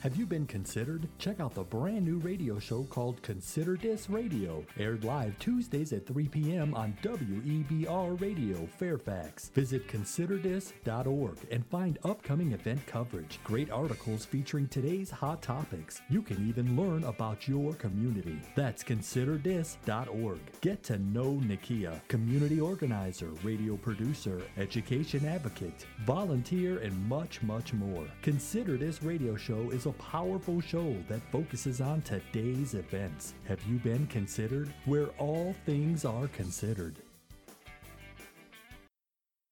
Have you been considered? Check out the brand new radio show called Consider This Radio, aired live Tuesdays at 3 p.m. on WEBR Radio, Fairfax. Visit considerthis.org and find upcoming event coverage, great articles featuring today's hot topics. You can even learn about your community. That's considerthis.org. Get to know Nikia, community organizer, radio producer, education advocate, volunteer, and much, much more. Consider This Radio Show is a powerful show that focuses on today's events. Have you been considered? Where all things are considered.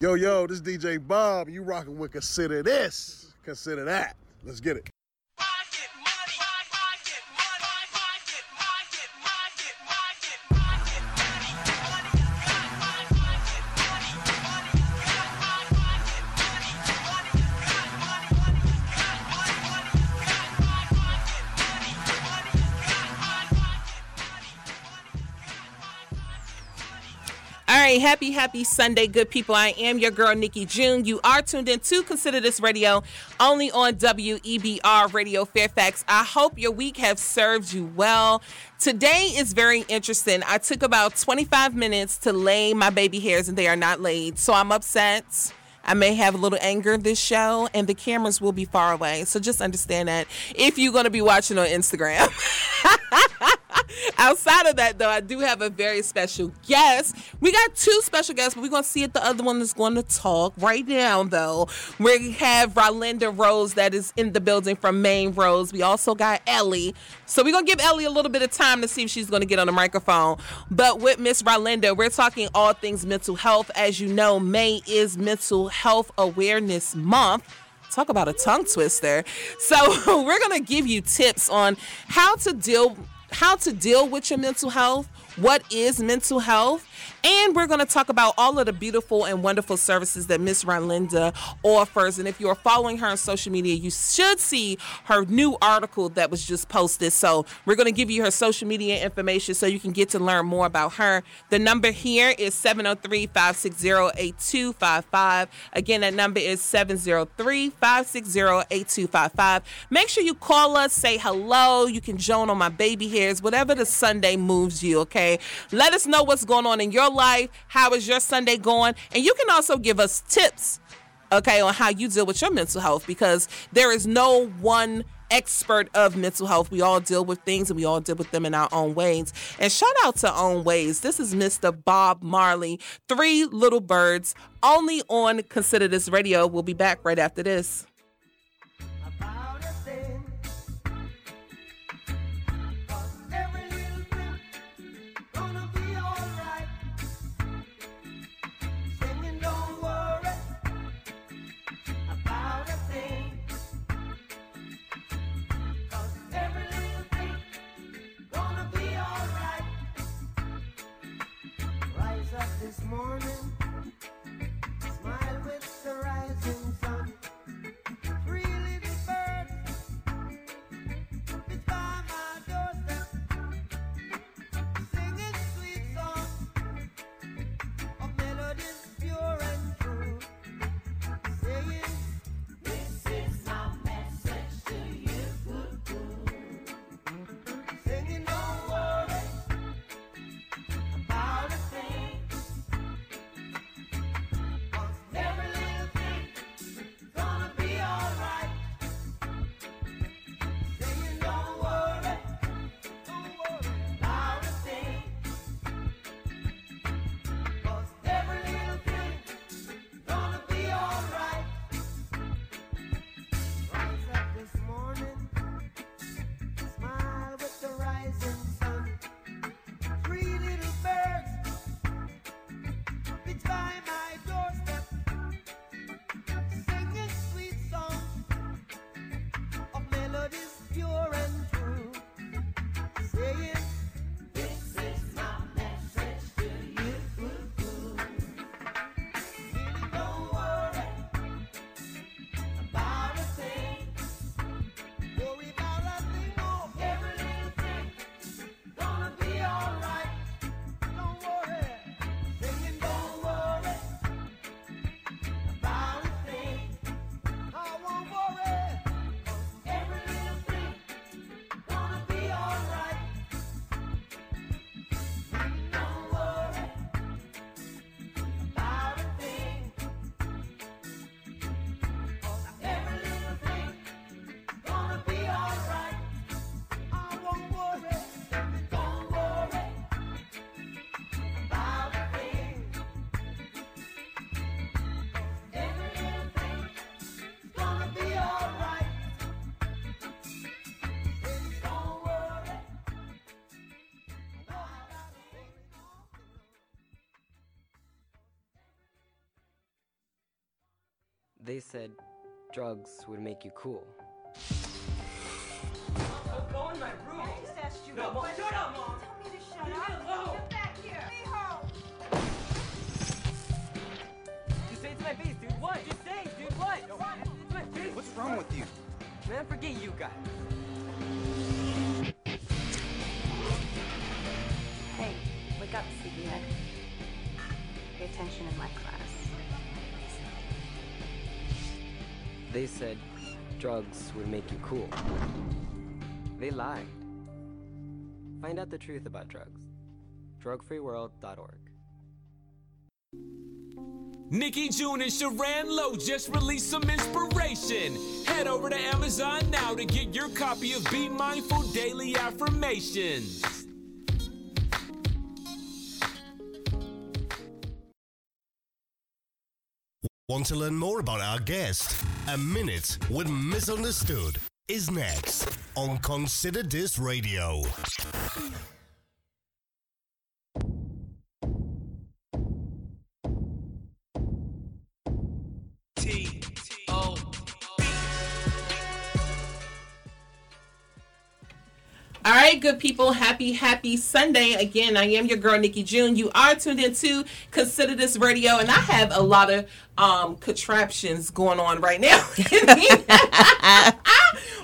Yo, yo, this is DJ Bob. You rocking with Consider This, Consider That. Let's get it. Right, happy, happy Sunday, good people. I am your girl, Nikki June. You are tuned in to Consider This Radio only on WEBR Radio Fairfax. I hope your week have served you well. Today is very interesting. I took about 25 minutes to lay my baby hairs, and they are not laid. So I'm upset. I may have a little anger this show, and the cameras will be far away. So just understand that if you're going to be watching on Instagram. Outside of that, though, I do have a very special guest. We got two special guests, but we're going to see if the other one is going to talk right now, though. We have Rolinda Rose that is in the building from Maine Rose. We also got Ellie. So we're going to give Ellie a little bit of time to see if she's going to get on the microphone. But with Miss Rolinda, we're talking all things mental health. As you know, May is Mental Health Awareness Month talk about a tongue twister. So we're gonna give you tips on how to deal how to deal with your mental health, what is mental health, and we're going to talk about all of the beautiful and wonderful services that Miss Rolinda offers. And if you're following her on social media, you should see her new article that was just posted. So we're going to give you her social media information so you can get to learn more about her. The number here is 703 560 8255. Again, that number is 703 560 8255. Make sure you call us, say hello. You can join on my baby hairs, whatever the Sunday moves you, okay? Let us know what's going on in your life. How is your Sunday going? And you can also give us tips, okay, on how you deal with your mental health because there is no one expert of mental health. We all deal with things and we all deal with them in our own ways. And shout out to Own Ways. This is Mr. Bob Marley, Three Little Birds, only on Consider This Radio. We'll be back right after this. They said drugs would make you cool. Go in my room. I just asked you. No, Mom, shut up, Mom. Tell me to shut Leave up. Me alone. Get back here. Mijo. Just say it to my face, dude. What? Just say it, dude. What? What? What's wrong with you? Man, forget you guys. Hey, wake up, CBA. Pay attention in my They said drugs would make you cool. They lied. Find out the truth about drugs. Drugfreeworld.org. Nikki June and Sharon Lowe just released some inspiration. Head over to Amazon now to get your copy of Be Mindful Daily Affirmations. Want to learn more about our guest? A Minute with Misunderstood is next on Consider This Radio. Right, good people. Happy, happy Sunday. Again, I am your girl, Nikki June. You are tuned into Consider This Radio, and I have a lot of um, contraptions going on right now.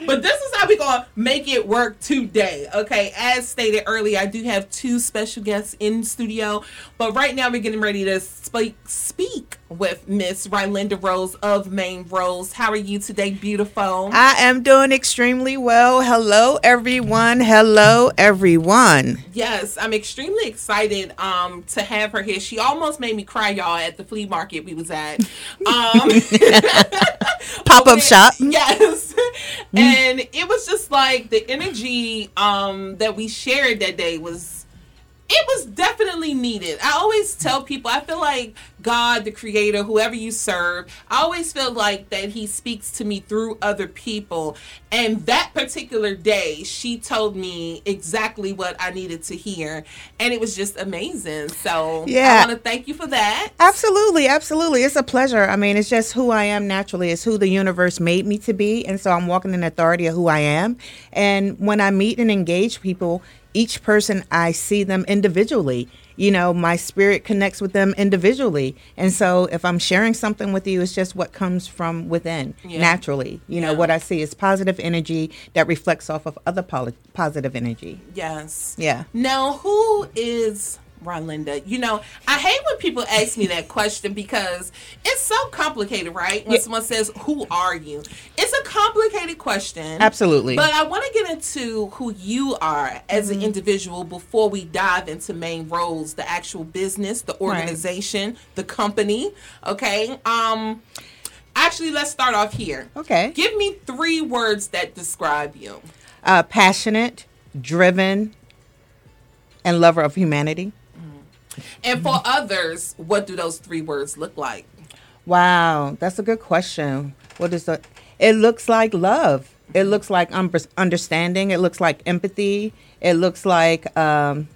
but this is how we're going to make it work today. Okay, as stated earlier, I do have two special guests in studio, but right now we're getting ready to speak, speak with Miss Rolinda Rose of Maine Rose. How are you today, beautiful? I am doing extremely well. Hello, everyone. Hello, everyone. Yes, I'm extremely excited um to have her here. She almost made me cry, y'all, at the flea market we was at. Um Pop up shop. Yes. And it was just like the energy um that we shared that day was it was definitely needed. I always tell people I feel like God, the creator, whoever you serve, I always feel like that he speaks to me through other people. And that particular day, she told me exactly what I needed to hear. And it was just amazing. So Yeah. I want to thank you for that. Absolutely, absolutely. It's a pleasure. I mean, it's just who I am naturally. It's who the universe made me to be. And so I'm walking in authority of who I am. And when I meet and engage people, each person I see them individually. You know, my spirit connects with them individually. And so if I'm sharing something with you, it's just what comes from within Yeah. naturally. You know, what I see is positive energy that reflects off of other poli- positive energy. Yes. Yeah. Now, who is Rolinda? You know, I hate when people ask me that question because it's so complicated, right? When Yeah. someone says, Who are you? It's a complicated question. Absolutely. But I want to get into who you are as Mm-hmm. an individual before we dive into Maine Rose, the actual business, the organization, the company. Okay. Um actually let's start off here. Okay. Give me three words that describe you. uh, passionate, driven, and lover of humanity. And for others, what do those three words look like? Wow, that's a good question. What is the? It looks like love. It looks like um, understanding. It looks like empathy. It looks like um,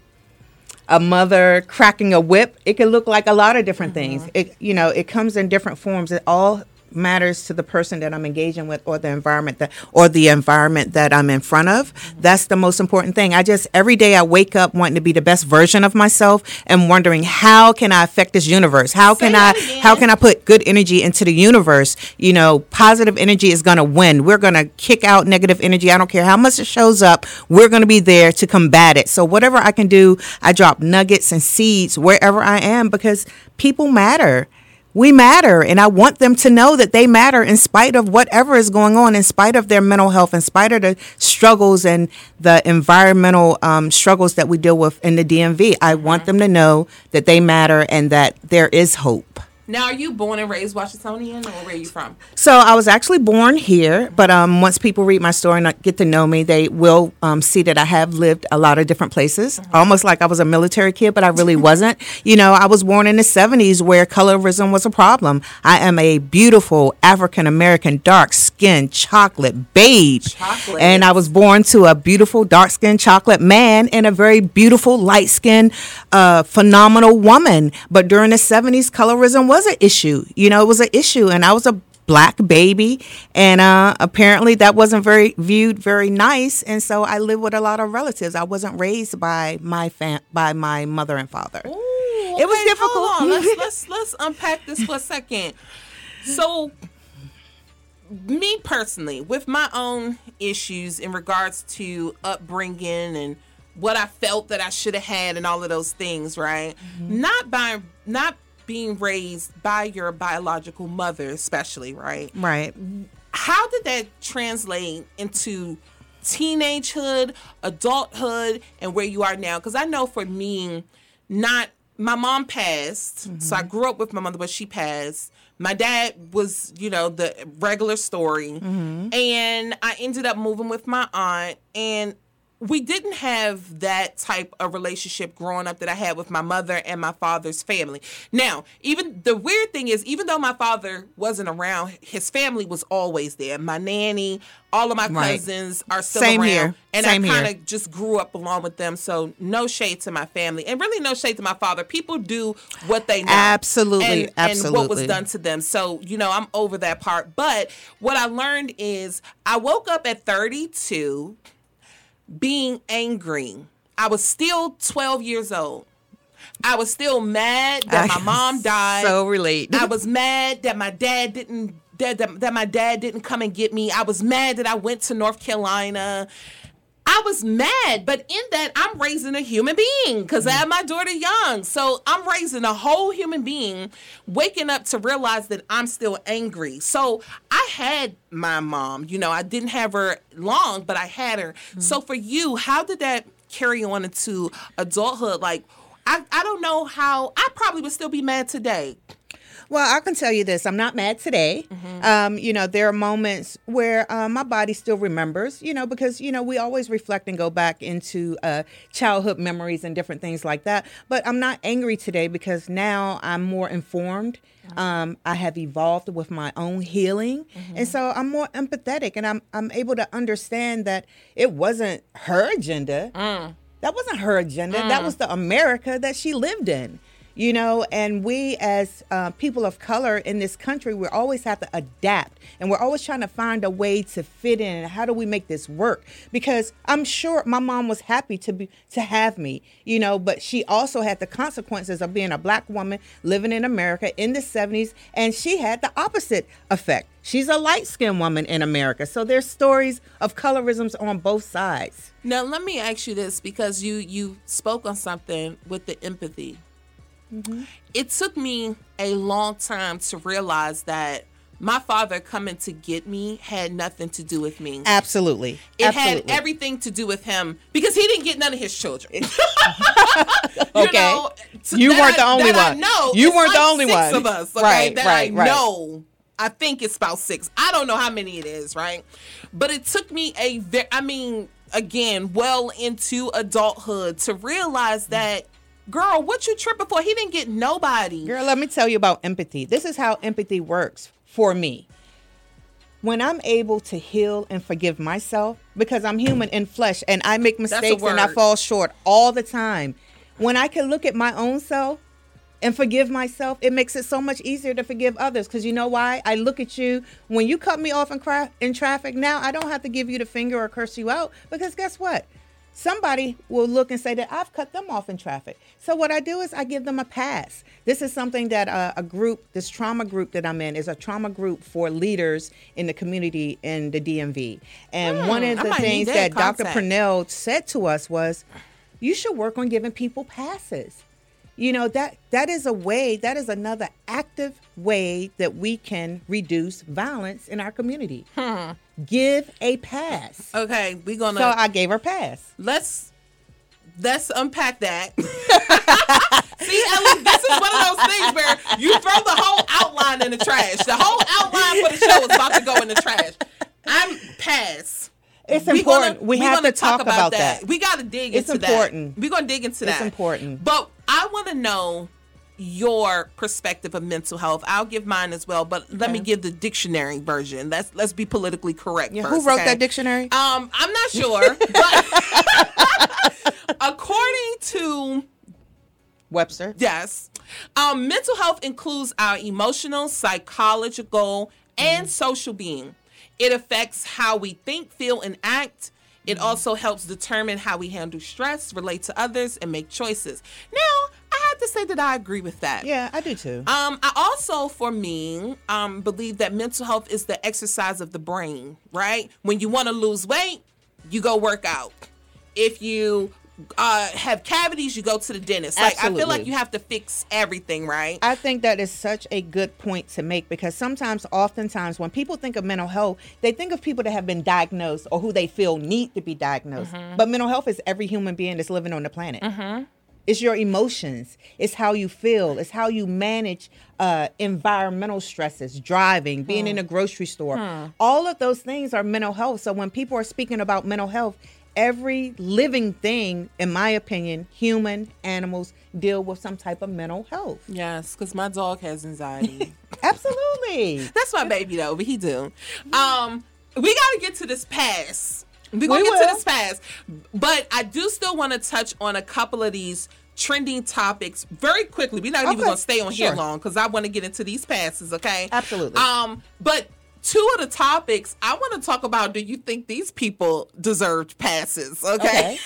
a mother cracking a whip. It can look like a lot of different things. It you know it comes in different forms. It all matters to the person that I'm engaging with or the environment that or the environment that I'm in front of. That's the most important thing. I just every day I wake up wanting to be the best version of myself and wondering how can I affect this universe? How Say can I again. how can I put good energy into the universe? You know, positive energy is going to win. We're going to kick out negative energy. I don't care how much it shows up. We're going to be there to combat it. So whatever I can do, I drop nuggets and seeds wherever I am because people matter. We matter, and I want them to know that they matter in spite of whatever is going on, in spite of their mental health, in spite of the struggles and the environmental um, struggles that we deal with in the DMV. I want them to know that they matter and that there is hope. Now, are you born and raised Washingtonian, or where are you from? So I was actually born here, but um, once people read my story and get to know me, they will um, see that I have lived a lot of different places, almost like I was a military kid, but I really wasn't. You know, I was born in the 70s where colorism was a problem. I am a beautiful African American, dark skinned chocolate beige. Chocolate. And I was born to a beautiful dark skinned chocolate man and a very beautiful light skinned, uh, phenomenal woman. But during the 70s, colorism was an issue. You know, it was an issue. And I was a black baby, and uh, apparently that wasn't very viewed very nice. And so I lived with a lot of relatives. I wasn't raised by my fam- by my mother and father. Ooh, It was difficult. Hold on. Let's let's let's unpack this for a second. So, me personally, with my own issues in regards to upbringing and what I felt that I should have had and all of those things, right? Not by not being raised by your biological mother, especially, right? Right. how did that translate into teenagehood, adulthood, and where you are now? Because I know for me, not my mom passed, so I mm-hmm. grew up with my mother, but she passed. My dad was, you know, the regular story, mm-hmm. and I ended up moving with my aunt, and we didn't have that type of relationship growing up that I had with my mother and my father's family. Now, even the weird thing is, even though my father wasn't around, his family was always there. My nanny, all of my Right. cousins are still Same around, here. and Same I kind of just grew up along with them. So no shade to my family, and really no shade to my father. People do what they know, Absolutely, and, and what was done to them. So you know, I'm over that part. But what I learned is, I woke up at 32 being angry. I was still 12 years old. I was still mad that I my mom died. So relate. I was mad that my dad didn't that, that, that my dad didn't come and get me. I was mad that I went to North Carolina. I was mad, but in that I'm raising a human being because I have my daughter young. So I'm raising a whole human being, waking up to realize that I'm still angry. So I had my mom, you know, I didn't have her long, but I had her. So mm-hmm. for you, how did that carry on into adulthood? Like, I, I don't know how, I probably would still be mad today. Well, I can tell you this: I'm not mad today. Um, you know, there are moments where uh, my body still remembers. You know, because you know we always reflect and go back into uh, childhood memories and different things like that. But I'm not angry today because now I'm more informed. Um, I have evolved with my own healing, and so I'm more empathetic, and I'm I'm able to understand that it wasn't her agenda. That wasn't her agenda. That was the America that she lived in. You know, and we as uh, people of color in this country, we always have to adapt and we're always trying to find a way to fit in. How do we make this work? Because I'm sure my mom was happy to be to have me, you know, but she also had the consequences of being a black woman living in America in the 70s, and she had the opposite effect. She's a light skinned woman in America. So there's stories of colorisms on both sides. Now let me ask you this because you you spoke on something with the empathy. Mm-hmm. It took me a long time to realize that my father coming to get me had nothing to do with me. Absolutely. It Absolutely. had everything to do with him because he didn't get none of his children. You Okay. know, You that weren't the only one. No, You weren't the only six one. of us, okay, Right, that right, I right. know. I think it's about six. I don't know how many it is, right? But it took me a very, I mean, again, well into adulthood to realize that, girl, what you tripping for? He didn't get nobody. Girl, let me tell you about empathy. This is how empathy works for me. When I'm able to heal and forgive myself, because I'm human in flesh and I make mistakes and I fall short all the time. When I can look at my own self and forgive myself, it makes it so much easier to forgive others. Because you know why? I look at you when you cut me off in, cra- in traffic. Now I don't have to give you the finger or curse you out because guess what? Somebody will look and say that I've cut them off in traffic. So what I do is I give them a pass. This is something that uh, a group, this trauma group that I'm in, is a trauma group for leaders in the community in the DMV. And one of the things that that Dr. Purnell said to us was, you should work on giving people passes you know that that is a way that is another active way that we can reduce violence in our community hmm. give a pass Okay, we're gonna so i gave her pass let's let's unpack that. See, Ellie, this is one of those things where you throw the whole outline in the trash. The whole outline for the show is about to go in the trash. I'm pass. It's We important gonna- we, have to talk about, that, We got to dig It's into important. that. We're gonna dig into that. It's important. But I want to know your perspective of mental health. I'll give mine as well, but let me give the dictionary version. Let's let's be politically correct. Yeah, first, who wrote okay? that dictionary Um, I'm not sure, but according to webster yes, um, mental health includes our emotional, psychological, and social being. It affects how we think, feel, and act. It also helps determine how we handle stress, relate to others, and make choices. Now, I have to say that I agree with that. Yeah, I do too. Um, I also, for me, um, believe that mental health is the exercise of the brain, right? When you want to lose weight, you go work out. If you uh, have cavities, you go to the dentist. Like, I feel like you have to fix everything, right? I think that is such a good point to make because sometimes, oftentimes, when people think of mental health, they think of people that have been diagnosed or who they feel need to be diagnosed. Mm-hmm. But mental health is every human being that's living on the planet. It's your emotions. It's how you feel. It's how you manage uh, environmental stresses, driving, being in a grocery store. All of those things are mental health. So when people are speaking about mental health, every living thing, in my opinion, human, animals, deal with some type of mental health. Yes, because my dog has anxiety. Absolutely. That's my baby though, but he do. Um, we gotta get to this pass. We're gonna We get will. to this pass, but I do still want to touch on a couple of these trending topics very quickly. We're not even gonna stay on here long because I want to get into these passes. Okay, Absolutely. Um, but two of the topics I want to talk about. Do you think these people deserved passes? Okay.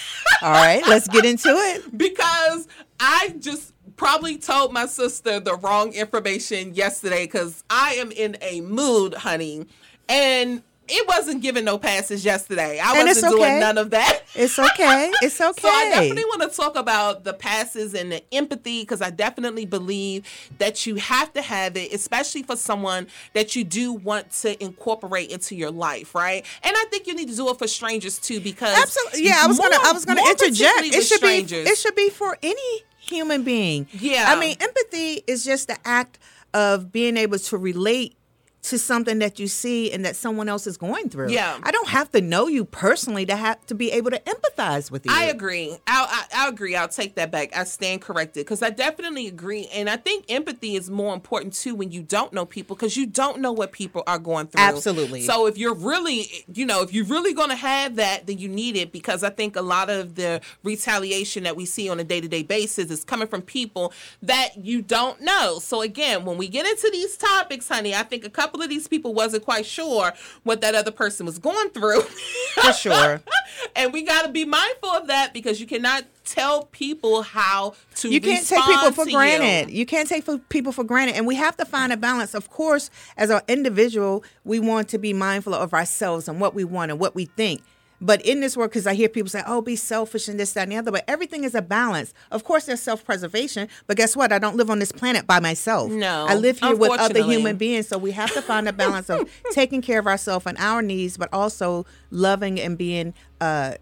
All right, let's get into it. because I just probably told my sister the wrong information yesterday because I am in a mood, honey. And it wasn't giving no passes yesterday. I And wasn't doing okay. none of that. It's okay. It's okay. So I definitely want to talk about the passes and the empathy because I definitely believe that you have to have it, especially for someone that you do want to incorporate into your life, right? And I think you need to do it for strangers too because Absolutely. Yeah, I was gonna. I was gonna more interject. It should strangers. be. It should be for any human being. Yeah. I mean, empathy is just the act of being able to relate to something that you see and that someone else is going through. Yeah. I don't have to know you personally to have to be able to empathize with you. I agree. I'll, I, I agree. I'll take that back. I stand corrected because I definitely agree. And I think empathy is more important too when you don't know people because you don't know what people are going through. Absolutely. So if you're really, you know, if you're really going to have that, then you need it because I think a lot of the retaliation that we see on a day to day basis is coming from people that you don't know. So again, when we get into these topics, honey, I think a couple of these people wasn't quite sure what that other person was going through. for sure. and we got to be mindful of that because you cannot tell people how to you can't take people for granted. you. You. can't take for people for granted, and we have to find a balance. Of course, as an individual, we want to be mindful of ourselves and what we want and what we think. But in this world, because I hear people say, "Oh, be selfish and this, that, and the other," but everything is a balance. Of course, there's self-preservation, but guess what? I don't live on this planet by myself. No, I live here with other human beings, so we have to find a balance of taking care of ourselves and our needs, but also loving and being uh,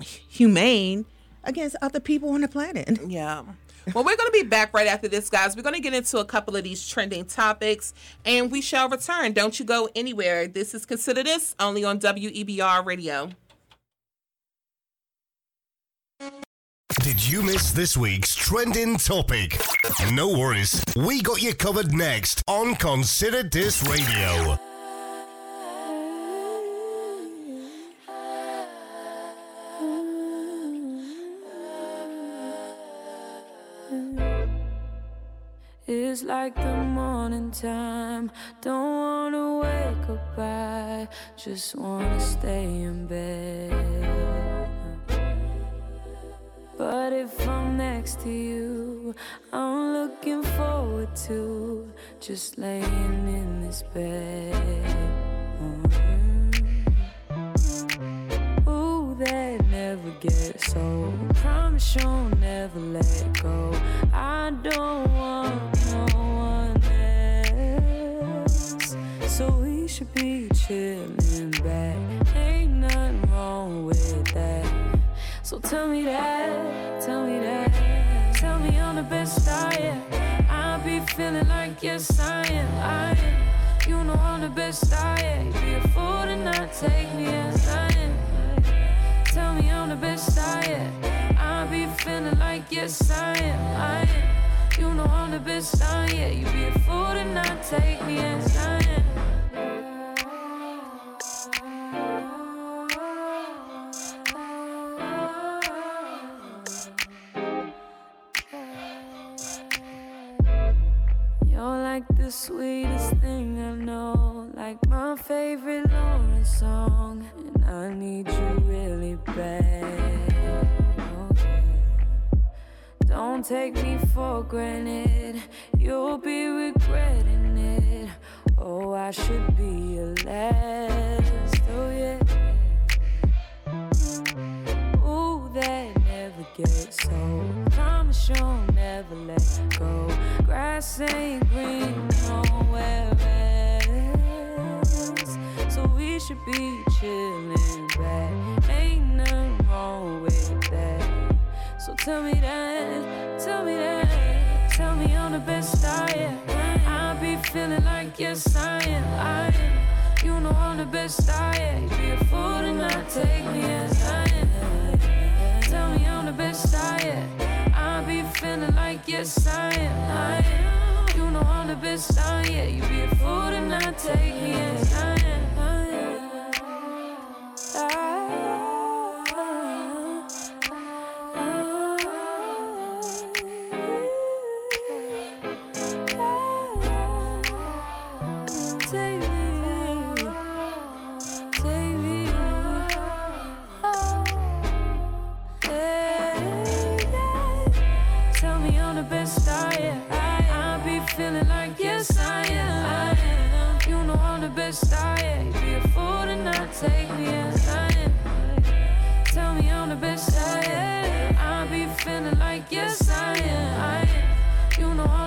humane against other people on the planet. Yeah. Well, we're going to be back right after this, guys. We're going to get into a couple of these trending topics and we shall return. Don't you go anywhere. This is Consider This only on WEBR Radio. Did you miss this week's trending topic? No worries, we got you covered next on Consider This Radio. It's like the morning time. Don't wanna wake up, I just wanna stay in bed. If I'm next to you, I'm looking forward to just laying in this bed. Mm-hmm. Ooh, that never gets old. Promise you'll never let go. I don't want no one else. So we should be chilling back. Ain't nothing wrong with that. So tell me that, feeling like am, I am. You know I'm the best am. You be a fool to not take me as I am. Tell me I'm the best I am. I be feeling like am, I am. You know I'm the best I am. You be a fool to not take me as I take me for granted. You'll be regretting it. Oh, I should be your last. Oh, yeah. Ooh, that never gets old. Promise you'll never let go. Grass ain't green nowhere else. So we should be chilling back. Ain't nothing wrong with tell me that, tell me that, tell me I'm the best I am. I be feeling like yes I am, I am. You know I'm the best I am. Be a fool to not take me as I am. Tell me I'm the best I am. I be feeling like yes I am, I am. You know I'm the best I am. You be a fool to not take me as I am. I Take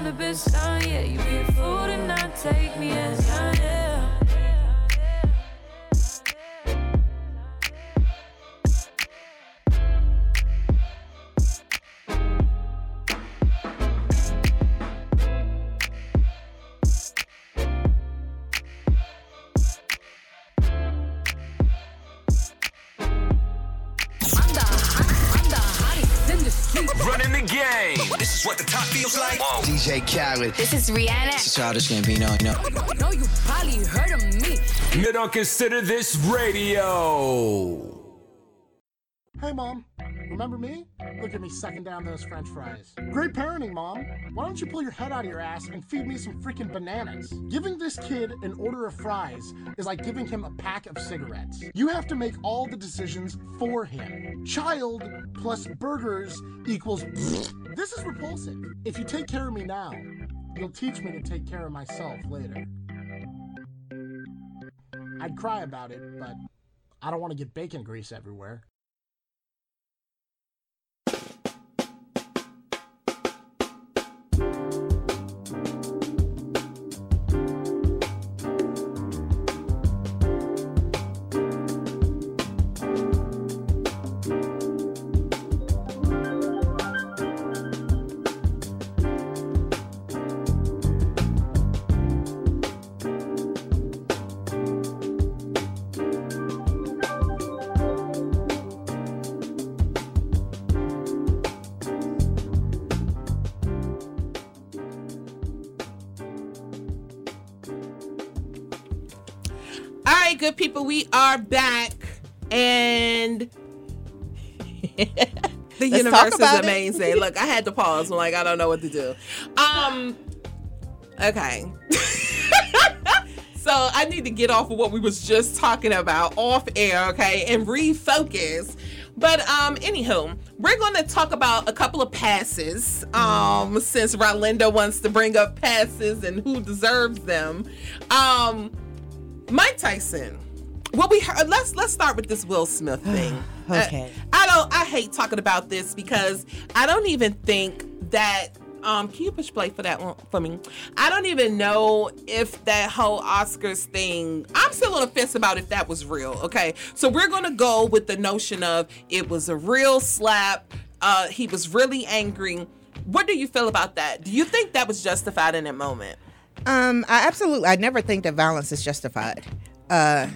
You know I'm the best oh I am. You be a fool to not take me as I am. Game. This is what the top feels like. DJ Khaled. This is Rihanna. This is Childish Gambino. You know. No, you probably heard of me. You don't consider this radio. Hey, Mom. Remember me? Look at me sucking down those french fries. Great parenting, Mom. Why don't you pull your head out of your ass and feed me some freaking bananas? Giving this kid an order of fries is like giving him a pack of cigarettes. You have to make all the decisions for him. Child plus burgers equals. this is repulsive. If you take care of me now, you'll teach me to take care of myself later. I'd cry about it, but I don't want to get bacon grease everywhere. People, we are back, and the universe is about it. amazing. Look, I had to pause. I'm like, I don't know what to do. Um, okay. so I need to get off of what we was just talking about off air, okay, and refocus. But um, anywho, we're going to talk about a couple of passes. Um, since Rolinda wants to bring up passes and who deserves them. Um, Mike Tyson. What we heard, let's let's start with this Will Smith thing. Okay. Uh, I don't. I hate talking about this because I don't even think that. Um, can you push play for that one for me? I don't even know if that whole Oscars thing. I'm still on the fence about if that was real. Okay, so we're gonna go with the notion of it was a real slap. Uh, he was really angry. What do you feel about that? Do you think that was justified in that moment? Um, I absolutely. I never think that violence is justified. Uh,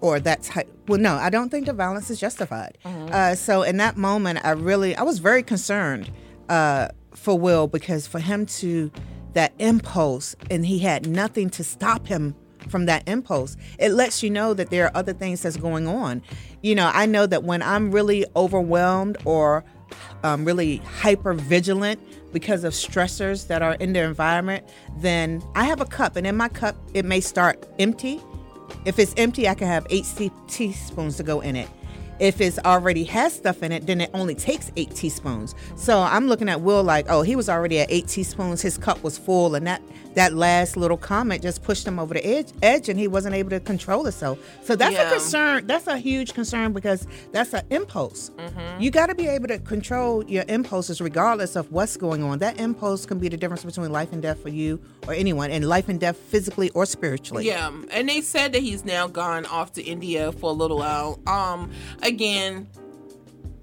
or that's how, well, no, I don't think the violence is justified. Uh, so in that moment, I really, I was very concerned uh, for Will because for him to that impulse, and he had nothing to stop him from that impulse. It lets you know that there are other things that's going on. You know, I know that when I'm really overwhelmed or um, really hyper vigilant because of stressors that are in their environment, then I have a cup, and in my cup, it may start empty. If it's empty, I can have eight teaspoons to go in it. if it's already has stuff in it, then it only takes eight teaspoons. So I'm looking at Will like, oh, he was already at eight teaspoons. His cup was full, and that that last little comment just pushed him over the edge, edge, and he wasn't able to control himself. So that's Yeah. a concern. That's a huge concern because that's an impulse. Mm-hmm. You got to be able to control your impulses regardless of what's going on. That impulse can be the difference between life and death for you or anyone, and life and death physically or spiritually. Yeah, and they said that he's now gone off to India for a little while. Um, again,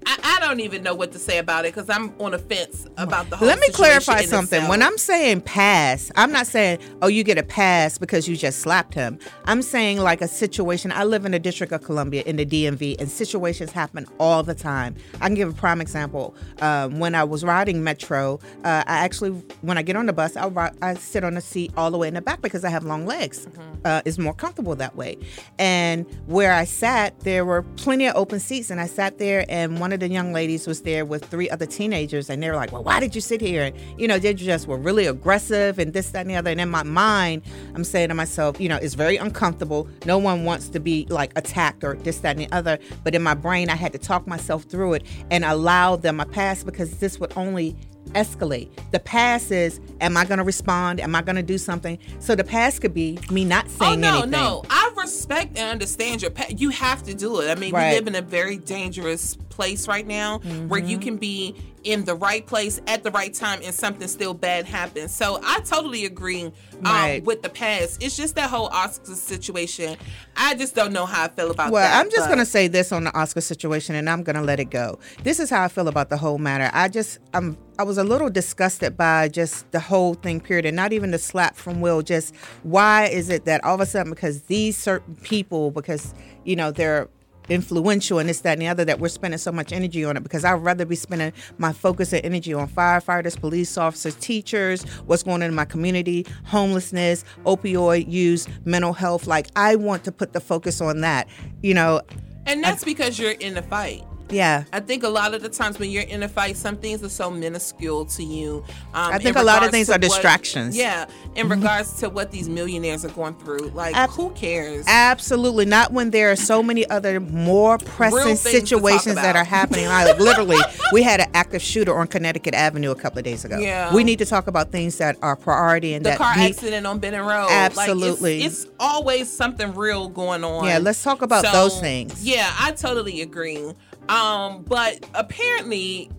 I, I don't even know what to say about it because I'm on a fence about the whole. Thing. Let me clarify something. itself. When I'm saying pass, I'm not saying, oh, you get a pass because you just slapped him. I'm saying like a situation. I live in the District of Columbia in the DMV, and situations happen all the time. I can give a prime example. Um, when I was riding Metro, uh, I actually, when I get on the bus, I, ri- I sit on the seat all the way in the back because I have long legs. Uh, it's more comfortable that way. And where I sat, there were plenty of open seats, and I sat there, and one of the young ladies was there with three other teenagers, and they were like, "Well, why did you sit here?" And you know, they just were really aggressive and this, that, and the other. And in my mind, I'm saying to myself, you know, it's very uncomfortable. No one wants to be like attacked or this, that, and the other. But in my brain, I had to talk myself through it and allow them a pass because this would only escalate. The past is, am I going to respond? Am I going to do something? So the past could be me not saying. Oh no, anything. no! I respect and understand your. Pa- you have to do it. I mean, Right. we live in a very dangerous place right now where you Mhm. can be in the right place at the right time and something still bad happens. So I totally agree um, Right. with the past. It's just that whole Oscar situation. I just don't know how I feel about Well, that. I'm just but- going to say this on the Oscar situation, and I'm going to let it go. This is how I feel about the whole matter. I just, I'm, I was a little disgusted by just the whole thing, period, and not even the slap from Will. Just why is it that all of a sudden, because these certain people, because you know they're influential and this, that, and the other, that we're spending so much energy on it. Because I'd rather be spending my focus and energy on firefighters, police officers, teachers, what's going on in my community, homelessness, opioid use, mental health. Like I want to put the focus on that. You know, and that's because you're in the fight. Yeah. I think a lot of the times when you're in a fight, some things are so minuscule to you. Um, I think a lot of things are what- distractions. Yeah, in regards to what these millionaires are going through, like Ab- who cares? Absolutely not when there are so many other more pressing Real things to talk situations that are happening. Like literally, we had an active shooter on Connecticut Avenue a couple of days ago. Yeah. We need to talk about things that are priority and the that car need, accident on Benning Road. Absolutely. Like it's, it's always something real going on. Yeah, let's talk about So, those things. Yeah, I totally agree. Um, but apparently,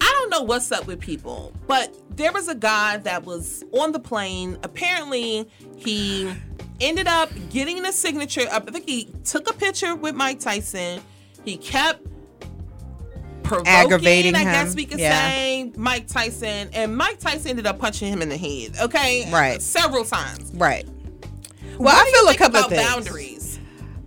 I don't know what's up with people, but there was a guy that was on the plane. Apparently, he ended up getting the signature. I think he took a picture with Mike Tyson. He kept provoking, Aggravating I him, guess we could yeah. say, Mike Tyson. And Mike Tyson ended up punching him in the head. Okay, Right. several times. right. Well, What I feel a couple of things. boundaries.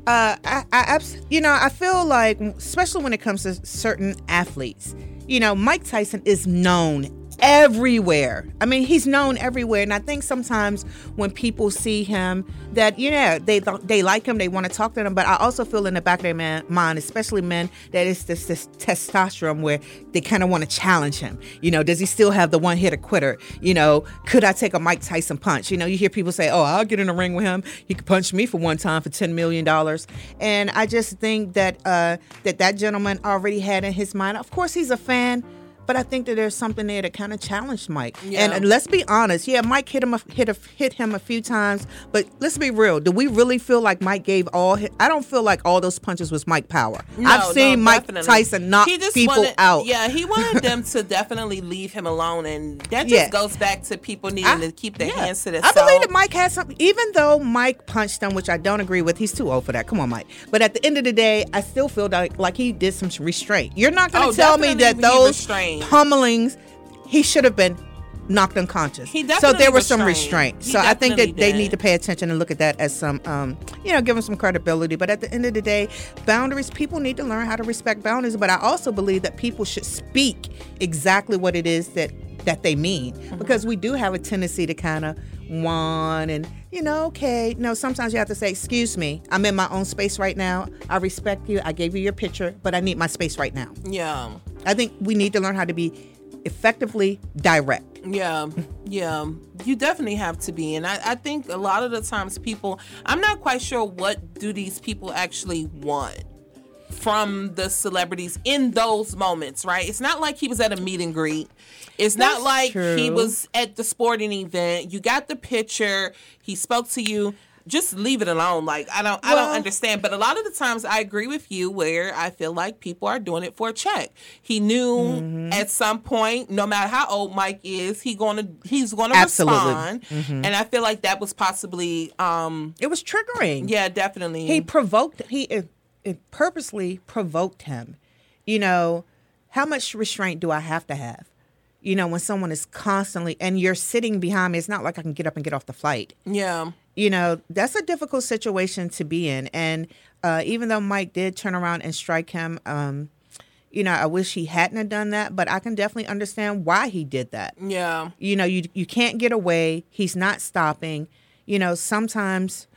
Uh, I, I, you know, I feel like, especially when it comes to certain athletes, you know, Mike Tyson is known everywhere. I mean, he's known everywhere, and I think sometimes when people see him, that you know they they like him, they want to talk to him. But I also feel in the back of their man, mind, especially men, that it's this, this testosterone where they kind of want to challenge him. You know, does he still have the one hitter quitter? You know, could I take a Mike Tyson punch? You know, you hear people say, "Oh, I'll get in the ring with him. He could punch me for one time for ten million dollars." And I just think that uh, that that gentleman already had in his mind. Of course, he's a fan. But I think that there's something there that kind of challenged Mike. Yeah. And, and let's be honest, yeah, Mike hit him a, hit a, hit him a few times. But let's be real. Do we really feel like Mike gave all? His, I don't feel like all those punches was Mike power. No, I've seen no, Mike definitely. Tyson knock He just people wanted- out. Yeah, he wanted them to definitely leave him alone, and that just Yeah. goes back to people needing to keep their Yeah. hands to themselves. I believe that Mike has something. Even though Mike punched him, which I don't agree with, he's too old for that. Come on, Mike. But at the end of the day, I still feel like like he did some restraint. You're not going to Oh, tell me that those restrained. Pummelings, he should have been knocked unconscious. He so there was some restraint. He So I think that definitely they need to pay attention and look at that as some, um, you know, give them some credibility. But at the end of the day, boundaries. People need to learn how to respect boundaries. But I also believe that people should speak exactly what it is that that they mean Mm-hmm. because we do have a tendency to kind of want and you know okay no sometimes you have to say excuse me i'm in my own space right now i respect you i gave you your picture but i need my space right now yeah, i think we need to learn how to be effectively direct yeah, yeah. You definitely have to be, and I, I think a lot of the times people, I'm not quite sure what do these people actually want from the celebrities in those moments, right? It's not like he was at a meet and greet. It's not That's like he was at the sporting event. You got the picture. He spoke to you. Just leave it alone. Like I don't, I don't understand. But a lot of the times, I agree with you where I feel like people are doing it for a check. He knew Mm-hmm. at some point, no matter how old Mike is, he gonna he's gonna Absolutely. respond. Mhm. And I feel like that was possibly, um it was triggering. Yeah, definitely. He provoked. He it, it purposely provoked him. You know, how much restraint do I have to have? You know, when someone is constantly and you're sitting behind me, it's not like I can get up and get off the flight. yeah. You know, that's a difficult situation to be in. And uh, even though Mike did turn around and strike him, um, you know, I wish he hadn't have done that. But I can definitely understand why he did that. Yeah. You know, you you can't get away. He's not stopping. You know, sometimes,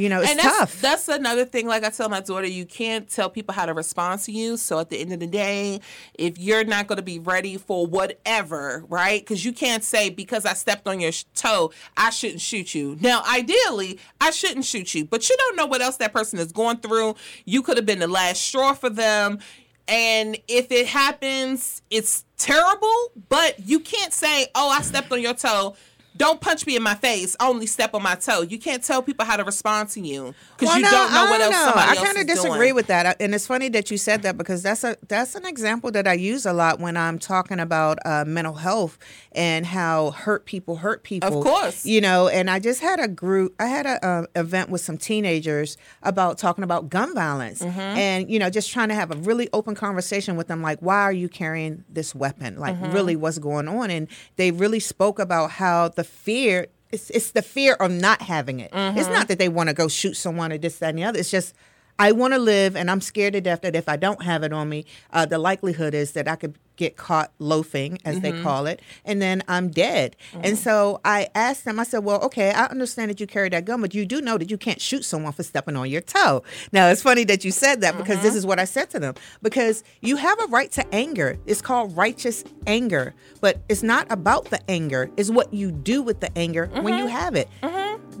you know, it's and that's, tough. That's another thing. Like I tell my daughter, you can't tell people how to respond to you. So at the end of the day, if you're not going to be ready for whatever, right? Because you can't say because I stepped on your toe, I shouldn't shoot you. Now, ideally, I shouldn't shoot you, but you don't know what else that person is going through. You could have been the last straw for them. And if it happens, it's terrible, but you can't say, oh, I stepped on your toe. Don't punch me in my face. Only step on my toe. You can't tell people how to respond to you because Well, you no, don't know I what don't else know. somebody I kind of disagree doing. with that, and it's funny that you said that because that's a that's an example that I use a lot when I'm talking about uh, mental health and how hurt people hurt people. Of course. you know. And I just had a group. I had a uh, event with some teenagers about talking about gun violence, Mm-hmm. and you know, just trying to have a really open conversation with them, like, why are you carrying this weapon? Like, Mhm. really, what's going on? And they really spoke about how the fear. It's, it's the fear of not having it. It's Mhm. not that they want to go shoot someone or this, that, and the other. It's just I want to live, and I'm scared to death that if I don't have it on me, uh, the likelihood is that I could get caught loafing, as they Mhm. call it, and then I'm dead. And so I asked them. I said, "Well, okay, I understand that you carry that gun, but you do know that you can't shoot someone for stepping on your toe." Now it's funny that you said that because this is what I said to them. Because you have a right to anger. It's called righteous anger, but it's not about the anger. It's what you do with the anger when you have it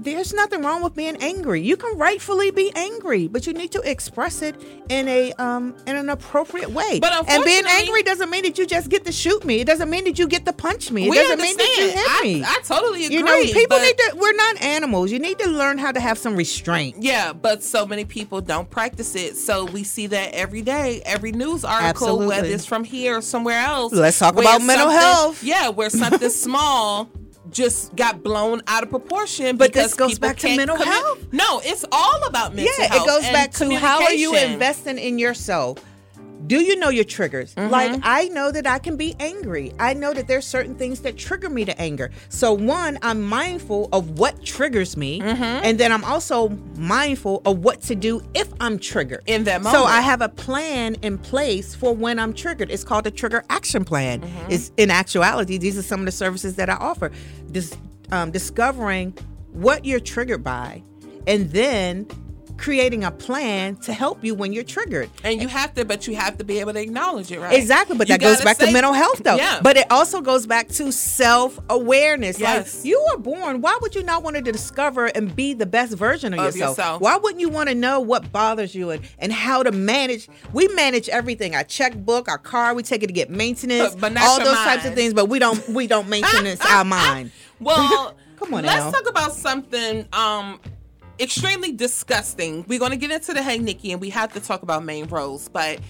there's nothing wrong with being angry. You can rightfully be angry, but you need to express it in a um in an appropriate way. But and being angry doesn't mean that you just get to shoot me. It doesn't mean that you get to punch me. It doesn't mean that you understand. hit I- me. I totally agree. You know, people but- need to. We're not animals. You need to learn how to have some restraint. Yeah, but so many people don't practice it. So we see that every day, every news article, Absolutely. whether it's from here or somewhere else. Let's talk about mental health. Yeah, where something small just got blown out of proportion. But this goes back to mental health. No, it's all about mental yeah, health. it goes back to how are you investing in yourself? Do you know your triggers? Mm-hmm. Like I know that I can be angry. I know that there's certain things that trigger me to anger. So one, I'm mindful of what triggers me, Mm-hmm. and then I'm also mindful of what to do if I'm triggered. In that moment. So. I have a plan in place for when I'm triggered. It's called a trigger action plan. Mm-hmm. It's in actuality, these are some of the services that I offer. Dis- um, discovering what you're triggered by, and then creating a plan to help you when you're triggered. And you have to, but you have to be able to acknowledge it, right? Exactly, but You that goes back to mental health though. Yeah. But it also goes back to self-awareness. Yes. Like you were born, why would you not want to discover and be the best version of, Of yourself. Why wouldn't you want to know what bothers you and, and how to manage? We manage everything. Our checkbook, our car, we take it to get maintenance, But- but all those types of things, but we don't we don't maintenance our mind. Well, Come on let's now. talk about something um extremely disgusting. We're going to get into the Hey Nikki and we have to talk about Maine Rose, but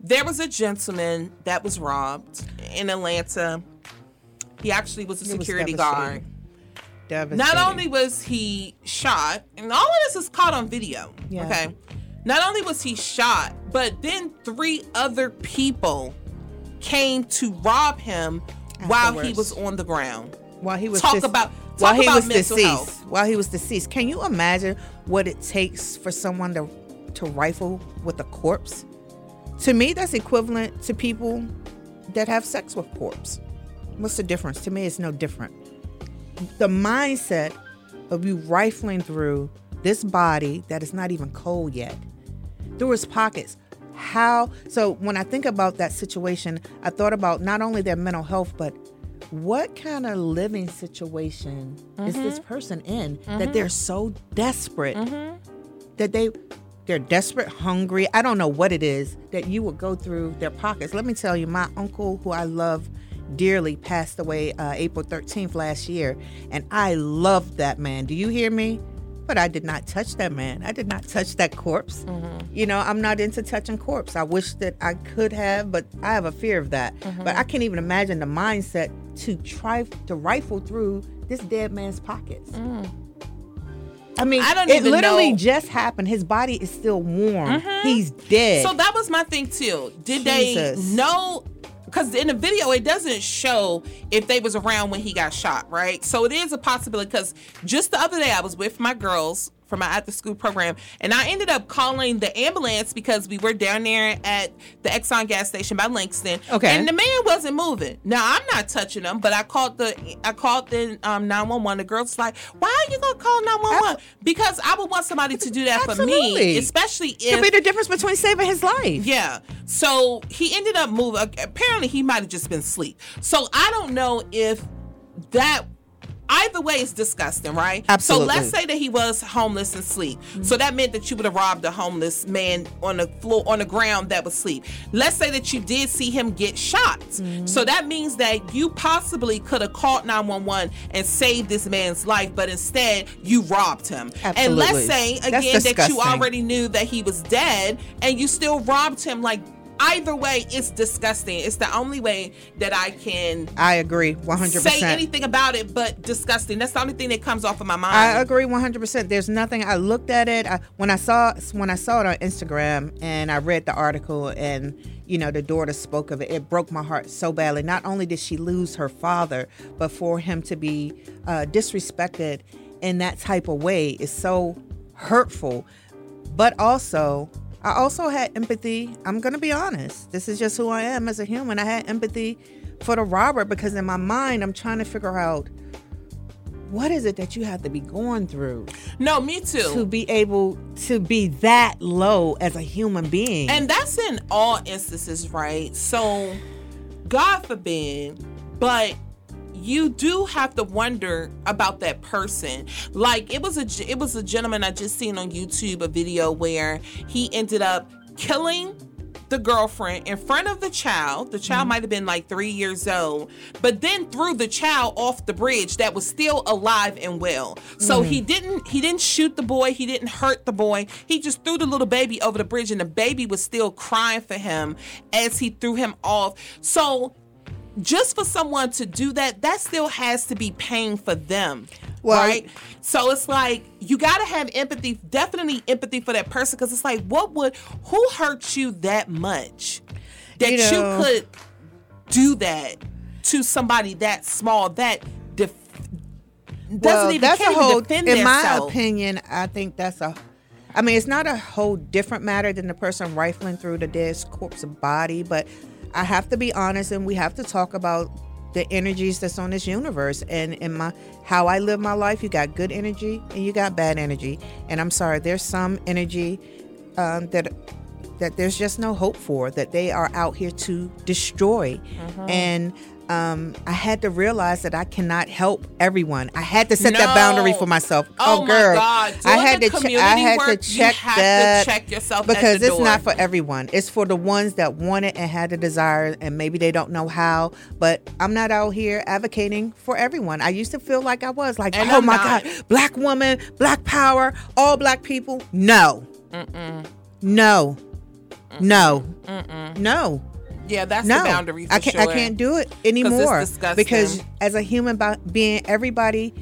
there was a gentleman that was robbed in Atlanta. He actually was a It was security devastating. guard. Devastating. Not only was he shot, and all of this is caught on video. Yeah. Okay. Not only was he shot, but then three other people came to rob him while he was on the ground. while he was Talk dis- about- while he was deceased. health. While he was deceased, can you imagine what it takes for someone to to rifle with a corpse? To me, that's equivalent to people that have sex with corpse. What's the difference? To me, it's no different. The mindset of you rifling through this body that is not even cold yet, through his pockets. How? So when I think about that situation, I thought about not only their mental health, but what kind of living situation is this mm-hmm. person in that mm-hmm. they're so desperate mm-hmm. that they they're desperate, hungry. I don't know what it is that you would go through their pockets. Let me tell you, my uncle, who I love dearly, passed away uh, April 13th last year, and I loved that man. Do you hear me? But I did not touch that man. I did not touch that corpse. You know, I'm not into touching corpse. I wish that I could have, but I have a fear of that. But I can't even imagine the mindset to try to rifle through this dead man's pockets. I mean, I don't it literally know- just happened. His body is still warm. Mhm. He's dead. So that was my thing too. Did Jesus. they know? Because in the video, it doesn't show if they was around when he got shot, right? So it is a possibility. Because just the other day, I was with my girls for my after school program, and I ended up calling the ambulance because we were down there at the Exxon gas station by Langston. Okay. And the man wasn't moving. Now I'm not touching him, but I called the I called the um 911. The girl's like, "Why are you gonna call 911?" Because I would want somebody to do that for me, especially if Could be the difference between saving his life. yeah. So he ended up moving. Apparently, he might have just been asleep. So I don't know if that. Either way, it's disgusting, right? Absolutely. So let's say that he was homeless and sleep. So that meant that you would have robbed a homeless man on the floor, on the ground that was asleep. Let's say that you did see him get shot. So that means that you possibly could have called 911 and saved this man's life, but instead you robbed him. Absolutely. And let's say again that you already knew that he was dead and you still robbed him like either way it's disgusting it's the only way that i can I agree, 100%. say anything about it but disgusting that's the only thing that comes off of my mind I agree 100%. There's nothing I looked at it I, when I saw when I saw it on Instagram and I read the article and you know the daughter spoke of it it broke my heart so badly. Not only did she lose her father, but for him to be uh, disrespected in that type of way is so hurtful. But also I also had empathy. I'm going to be honest. This is just who I am as a human. I had empathy for the robber because in my mind I'm trying to figure out what is it that you have to be going through no me too to be able to be that low as a human being and that's in all instances right so god forbid but you do have to wonder about that person. Like it was a it was a gentleman i just seen on youtube a video where he ended up killing the girlfriend in front of the child. The child might have been like three years old but then threw the child off the bridge that was still alive and well. So Mhm. he didn't he didn't shoot the boy he didn't hurt the boy. He just threw the little baby over the bridge and the baby was still crying for him as he threw him off. So just for someone to do that, that still has to be pain for them. Well- right? So it's like you got to have empathy, definitely empathy for that person because it's like, what would, who hurt you that much that You you, could do that to somebody that small, that def- doesn't well, even, that's a whole defend in my opinion i think that's a i mean it's not a whole different matter than the person rifling through the dead corpse body but i have to be honest and we have to talk about the energies that's on this universe. And in my how i live my life you got good energy and you got bad energy. And i'm sorry there's some energy um, that that there's just no hope for that they are out here to destroy. Mhm. and um, I had to realize that I cannot help everyone. I had to set that boundary for myself. Oh, Oh, my girl, God. I had to. che- I had work, to you check have to check yourself because it's not for everyone. It's for the ones that want it and had the desire, and maybe they don't know how. But I'm not out here advocating for everyone. I used to feel like I was like, And oh I'm my not. God, black woman, black power, all black people. No, Mm-mm. no, no, Mm-mm. no. Yeah, that's no, the boundary for I can't. sure. I can't do it anymore disgusting. because as a human being, everybody,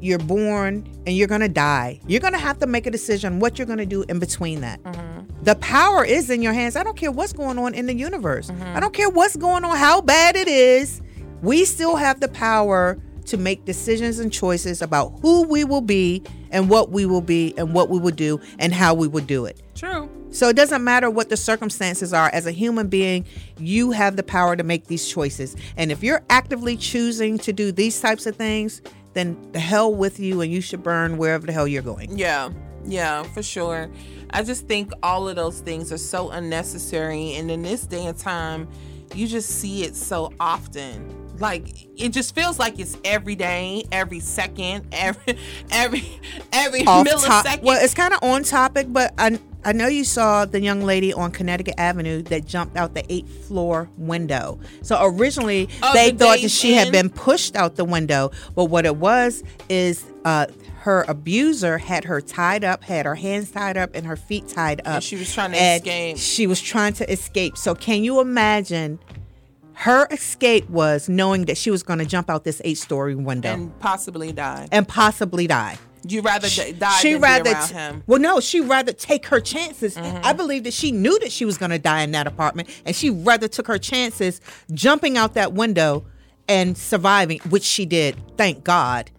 you're born and you're gonna die. You're gonna have to make a decision what you're gonna do in between that. Mm-hmm. The power is in your hands. I don't care what's going on in the universe. Mm-hmm. I don't care what's going on, how bad it is. We still have the power to make decisions and choices about who we will be and what we will be and what we will do and how we will do it. True. So it doesn't matter what the circumstances are. As a human being, you have the power to make these choices. And if you're actively choosing to do these types of things, then the hell with you and you should burn wherever the hell you're going. Yeah, yeah, for sure. I just think all of those things are so unnecessary. And in this day and time, you just see it so often. Like it just feels like it's every day, every second, every every every Off millisecond. top. Well, it's kind of on topic, but I, I know you saw the young lady on Connecticut Avenue that jumped out the eighth floor window. So originally Oh, they the thought that she had been pushed out the window, but what it was is uh, her abuser had her tied up, had her hands tied up and her feet tied up. And she was trying to escape. She was trying to escape. So can you imagine? Her escape was knowing that she was going to jump out this eight-story window and possibly die. And possibly die. You rather d- die she rather around t- him. Mm-hmm. well no she rather take her chances i believe that she knew that she was going to die in that apartment and she rather took her chances jumping out that window and surviving which she did thank god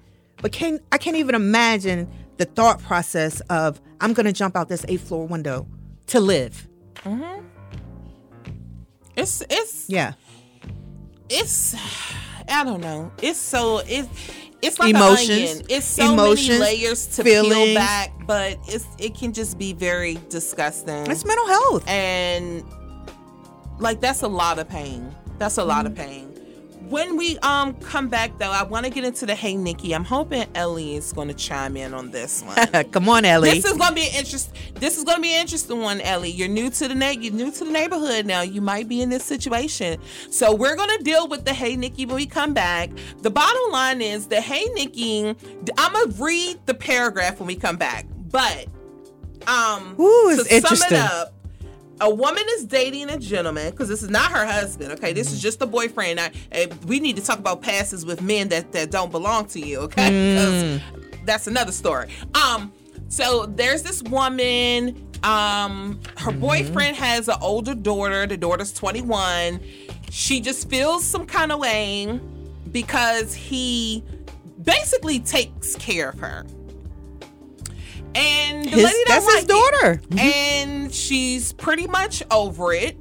but can i can't even imagine the thought process of i'm going to jump out this eighth floor window to live Mm-hmm. It's it's yeah it's I don't know. It's so it's it's like Emotions. It's so emotions, many layers to peel back, but it's it can just be very disgusting. it's mental health and like that's a lot of pain. That's a lot of Mm-hmm. pain. When we um come back though, I want to get into the Hey Nikki. I'm hoping Ellie is going to chime in on this one. come on ellie This is gonna be an interest. This is gonna be an interesting one, Ellie. You're new to the na- You're new to the neighborhood now. You might be in this situation, so we're gonna deal with the Hey Nikki when we come back. The bottom line is the Hey Nikki. I'm gonna read the paragraph when we come back, but um, Ooh, to sum it up. A woman is dating a gentleman because this is not her husband. Okay, this is just a boyfriend. Eh, we need to talk about passes with men that, that don't belong to you. Okay, 'Cause that's another story. Um, so there's this woman. Um, her boyfriend has an older daughter. The daughter's 21. She just feels some kind of way because he basically takes care of her. And the His- that's his like it. daughter. Mm-hmm. And she's pretty much over it.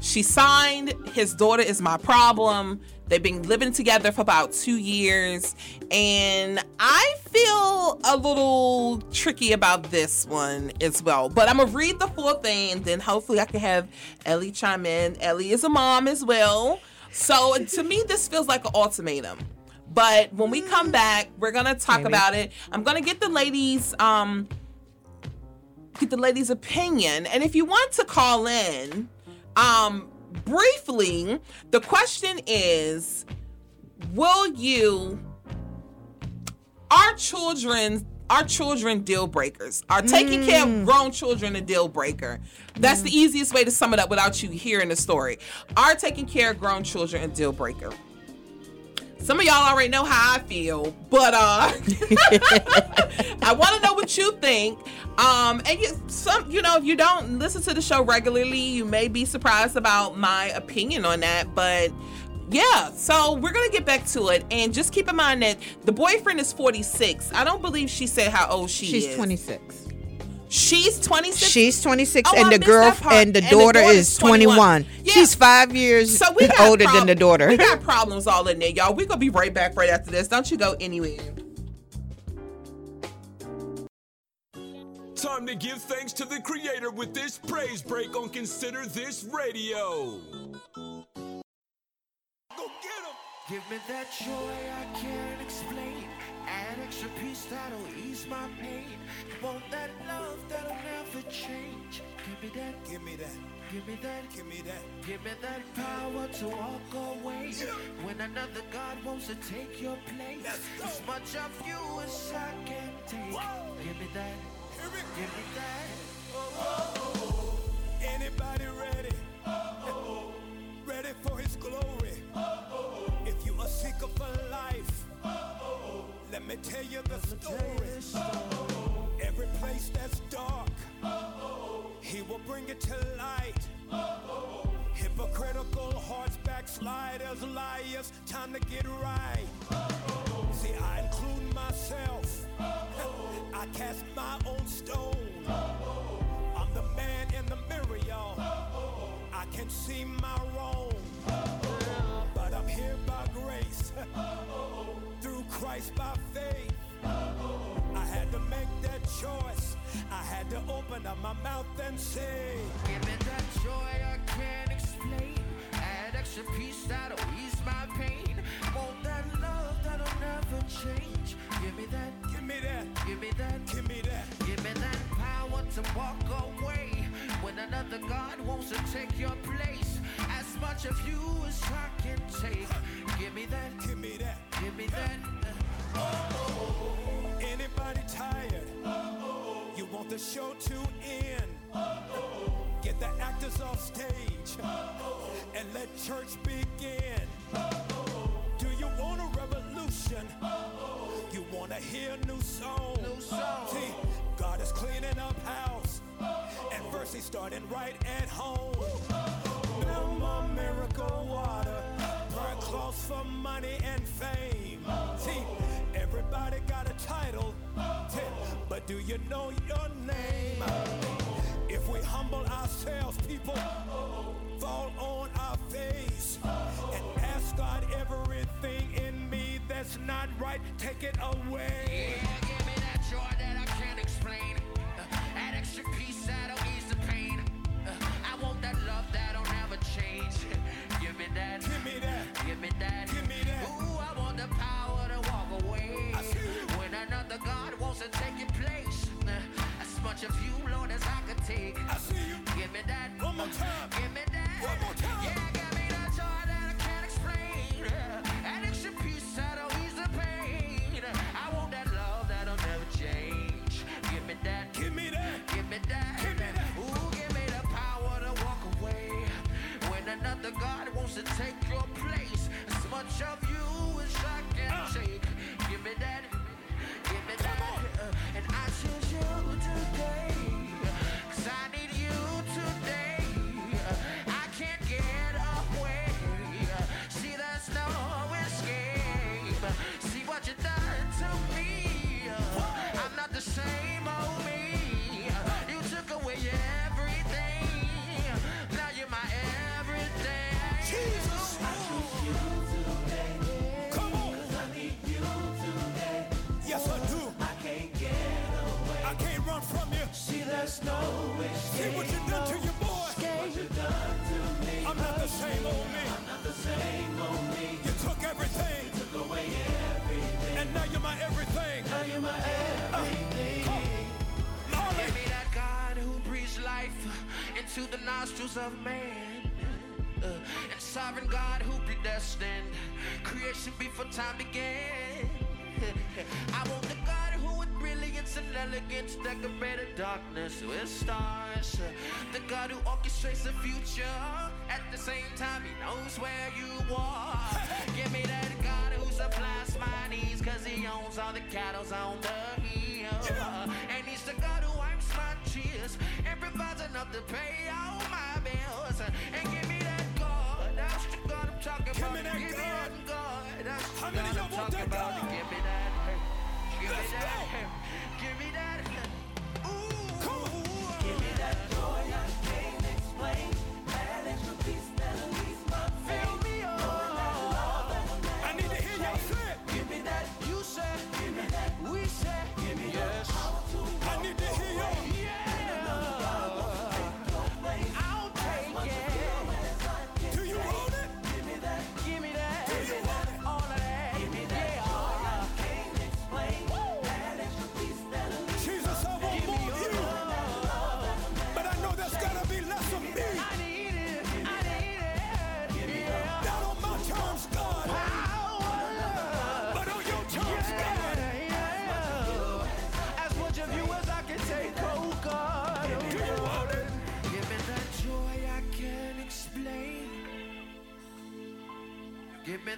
She signed, his daughter is my problem. They've been living together for about two years. And I feel a little tricky about this one as well. But I'm going to read the full thing, and then hopefully I can have Ellie chime in. Ellie is a mom as well. So to me, this feels like an ultimatum. But when we come back, we're gonna talk Maybe. about it. I'm gonna get the ladies um get the ladies' opinion. And if you want to call in, um, briefly, the question is Will you, our children, our children deal breakers? Are taking care of grown children a deal breaker? That's the easiest way to sum it up without you hearing the story. Are taking care of grown children a deal breaker? Some of y'all already know how I feel, but uh I want to know what you think. Um and you some you know, if you don't listen to the show regularly, you may be surprised about my opinion on that, but yeah, so we're gonna get back to it, and just keep in mind that the boyfriend is 46. I don't believe she said how old she is. she's 26 She's 26. She's 26 Oh, and I the girl and the And the daughter daughter's is 21. Yeah. She's 5 years So we older prob- than the daughter. We got problems all in there, y'all. We're gonna be right back right after this. Don't you go anywhere. Time to give thanks to the creator with this praise break on Consider This Radio. Give me that joy I can't explain. An extra piece that'll ease my pain. Want that love that'll never change. Give me that, give me that, give me that, give me that, give me that power to walk away. When another God wants to take your place, as much of you as I can take. Give me that, give me that. Oh, oh, oh, Anybody ready? Ready for his glory? If you a seeker for life, let me tell you the story. Place that's dark, he will bring it to light. Hypocritical hearts, backsliders, liars, time to get right. See, I include myself. I cast my own stone. I'm the man in the mirror, y'all. I can see my wrong. But I'm here by grace. Through Christ by faith. To make that choice. I had to open up my mouth and say, Give me that joy I can't explain. Add extra piece that'll ease my pain. Want that love that'll never change. Give me that, Give me that, give me that, give me that. give me that power to walk away when another God wants to take your place. As much of you as I can take. Give me that. Give me that. Give me that. Oh, oh, oh, Anybody tired? You want the show to end? Get the actors off stage and let church begin. Do you want a revolution? You want to hear a new song? See, God is cleaning up house, and first He's starting right at home. No more miracle water, burn for money and fame. See, everybody got a title, but do you know your name? If we humble ourselves, people fall on our face and ask God everything in me that's not right, take it away. Yeah, give me that joy that I can't explain. Uh, that extra peace that'll ease the pain. Uh, I want that love that'll never change. Give me that. Give me that. Give me that. Give me that. Ooh, I want the power to walk away. When another God wants to take your place. As much of you, Lord, as I could take. I see you. Give me that. One more time. Give me that. One more time. Yeah, give me that joy that I can't explain. That extra peace that'll ease the pain. I want that love that'll never change. Give me that. Give me that. Give me that. Give me that. Ooh, give me the power to walk away. When another God wants to take your place. As much of you as I can Uh. take. See, there's no See what you done to your boy. I'm not the same old me. You took everything. And now you're my everything. Now you're my everything. Give me that God who breathes life into the nostrils of man. Uh, and sovereign God who predestined creation before time began. I want the God who with brilliance and elegance decorated darkness with stars. The God who orchestrates the future. At the same time, he knows where you are. Give me that God who supplies my needs, cause he owns all the cattle on the hill. And he's the God who wipes my tears and provides enough to pay all my bills. And give me that God, that's the God I'm talking Give about. me that give me that God, that's the How God I'm talking that about. God? Give me that.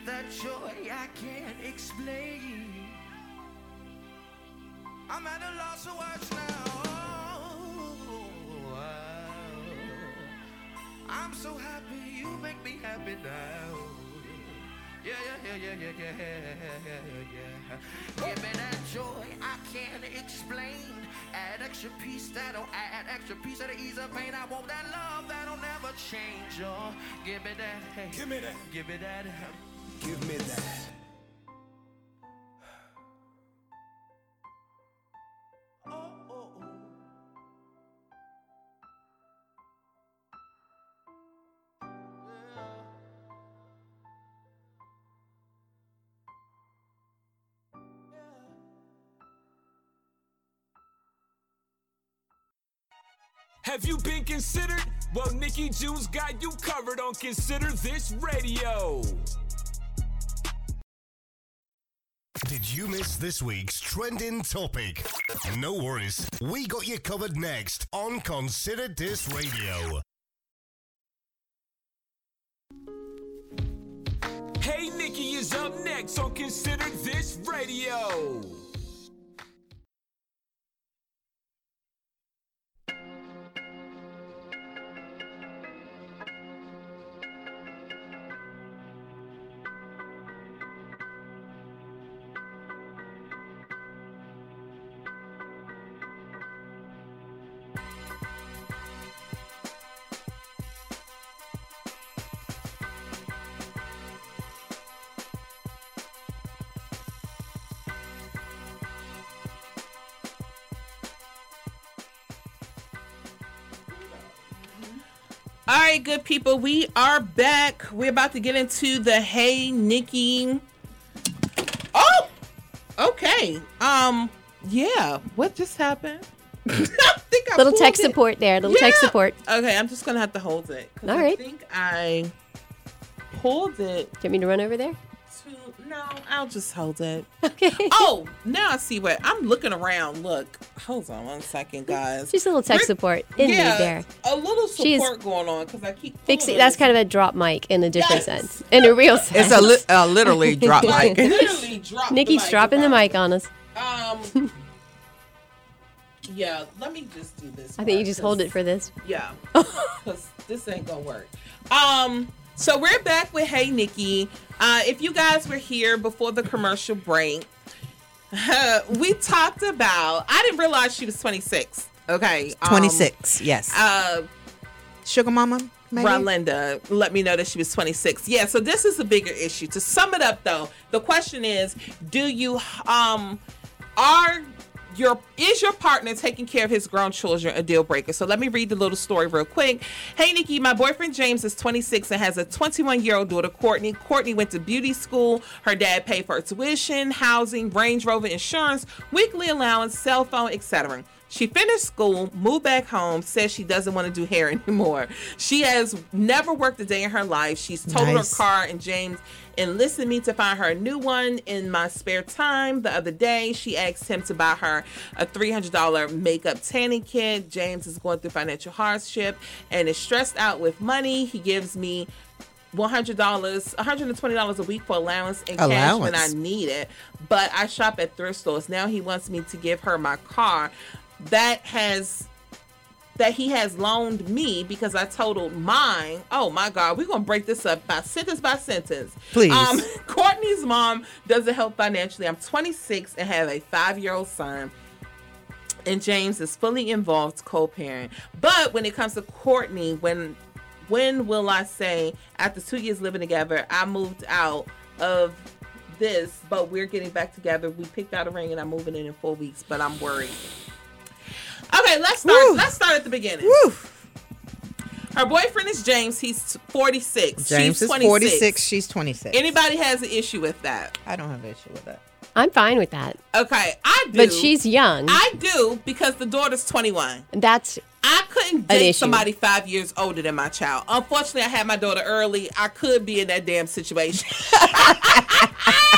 That joy I can't explain. I'm at a loss of words now. I'm so happy you make me happy now. Yeah, yeah, yeah, yeah, yeah, yeah, yeah, yeah. Give me that joy I can't explain. Add extra piece that'll add extra piece that'll ease the pain. I want that love that'll never change. Oh, give me that. Hey, Give me that. give me that. Give me that. Have you been considered? Well, Nikki June's got you covered on Consider This Radio. Did you miss this week's trending topic? No worries, we got you covered next on Consider This Radio. Hey Nikki is up next on Consider This Radio. All right, good people, we are back. We're about to get into the Hey Nikki. Oh, okay. Um, yeah. What just happened? I think I Little tech it. support there. Little tech support. Okay, I'm just gonna have to hold it. All I right. think I pulled it. Do you want me to run over there? To, no, I'll just hold it. Okay. Oh, now I see what I'm looking around. Look, hold on one second, guys. Just a little tech We're- support in yeah, there. A little She is support going on because I keep Fixing. That's kind of a drop mic in a different sense. In a real sense. It's a li- a literally drop mic. Literally drop the Nikki's mic dropping the mic on us. Um. yeah, let me just do this. I think you just hold it for this. Yeah, because this ain't gonna work. Um, so we're back with Hey Nikki. Uh, if you guys were here before the commercial break, we talked about. I didn't realize she was 26. Okay, um, 26, yes. Uh, Sugar Mama, maybe? Rolinda let me know that she was 26. Yeah, so this is a bigger issue. To sum it up though, the question is, do you um are your is your partner taking care of his grown children a deal breaker? So let me read the little story real quick. Hey Nikki, my boyfriend James is 26 and has a 21 year old daughter Courtney. Courtney went to beauty school. Her dad paid for her tuition, housing, Range Rover insurance, weekly allowance, cell phone, etc. She finished school, moved back home, says she doesn't want to do hair anymore. She has never worked a day in her life. She's totaled Nice. her car and James enlisted me to find her a new one in my spare time. The other day, she asked him to buy her a $300 makeup tanning kit. James is going through financial hardship and is stressed out with money. He gives me $100, $120 a week for allowance and cash when I need it. But I shop at thrift stores. Now he wants me to give her my car. That has that he has loaned me because I totaled mine. Oh my God, we're gonna break this up by sentence by sentence. Please. Um, Courtney's mom doesn't help financially. I'm 26 and have a five year old son. And James is fully involved co-parent. But when it comes to Courtney, when when will I say after two years living together, I moved out of this, but we're getting back together. We picked out a ring and I'm moving in in four weeks, but I'm worried. Okay, let's start. Let's start at the beginning. Her boyfriend is James. He's 46. James She's is 26. 46. She's 26. Anybody has an issue with that? I don't have an issue with that. I'm fine with that. Okay, I do. But she's young. I do because the daughter's 21. That's I couldn't date somebody five years older than my child. Unfortunately, I had my daughter early. I could be in that damn situation.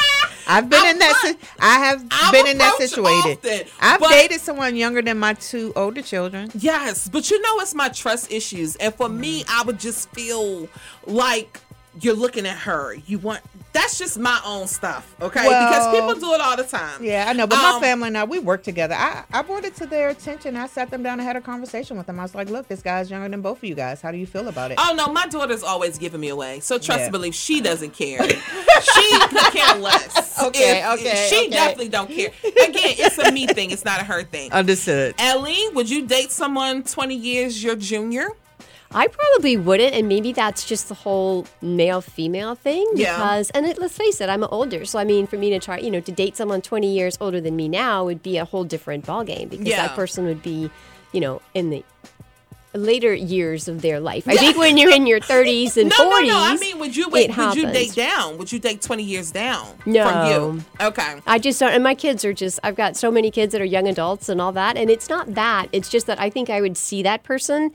I've been in that. Si- I have I'm been in that situation. often, I've but- dated someone younger than my two older children. Yes, but you know it's my trust issues, and for me, I would just feel like you're looking at her. You want that's just my own stuff, okay? because people do it all the time. Yeah, I know, but my Um, family and I, we work together. I, I brought it to their attention. I sat them down and had a conversation with them. I was like, look, this guy's younger than both of you guys. How do you feel about it? Oh no, my daughter's always giving me away. So trust Yeah. and believe she doesn't care. she could care less. Okay, If- okay, She okay. definitely don't care. Again, it's a me thing. It's not a her thing. Understood. Ellie, would you date someone 20 years your junior? I probably wouldn't, and maybe that's just the whole male female thing. Yeah. And it, let's face it, I'm older, so I mean, for me to try, you know, to date someone 20 years older than me now would be a whole different ballgame because Yeah. that person would be, you know, in the later years of their life. I think when you're in your 30s and no, 40s. no, no. I mean, would you wait? it Would you date down? Would you date twenty years down No. from you? Okay. I just don't, and my kids are just, I've got so many kids that are young adults and all that. And it's not that. It's just that I think I would see that person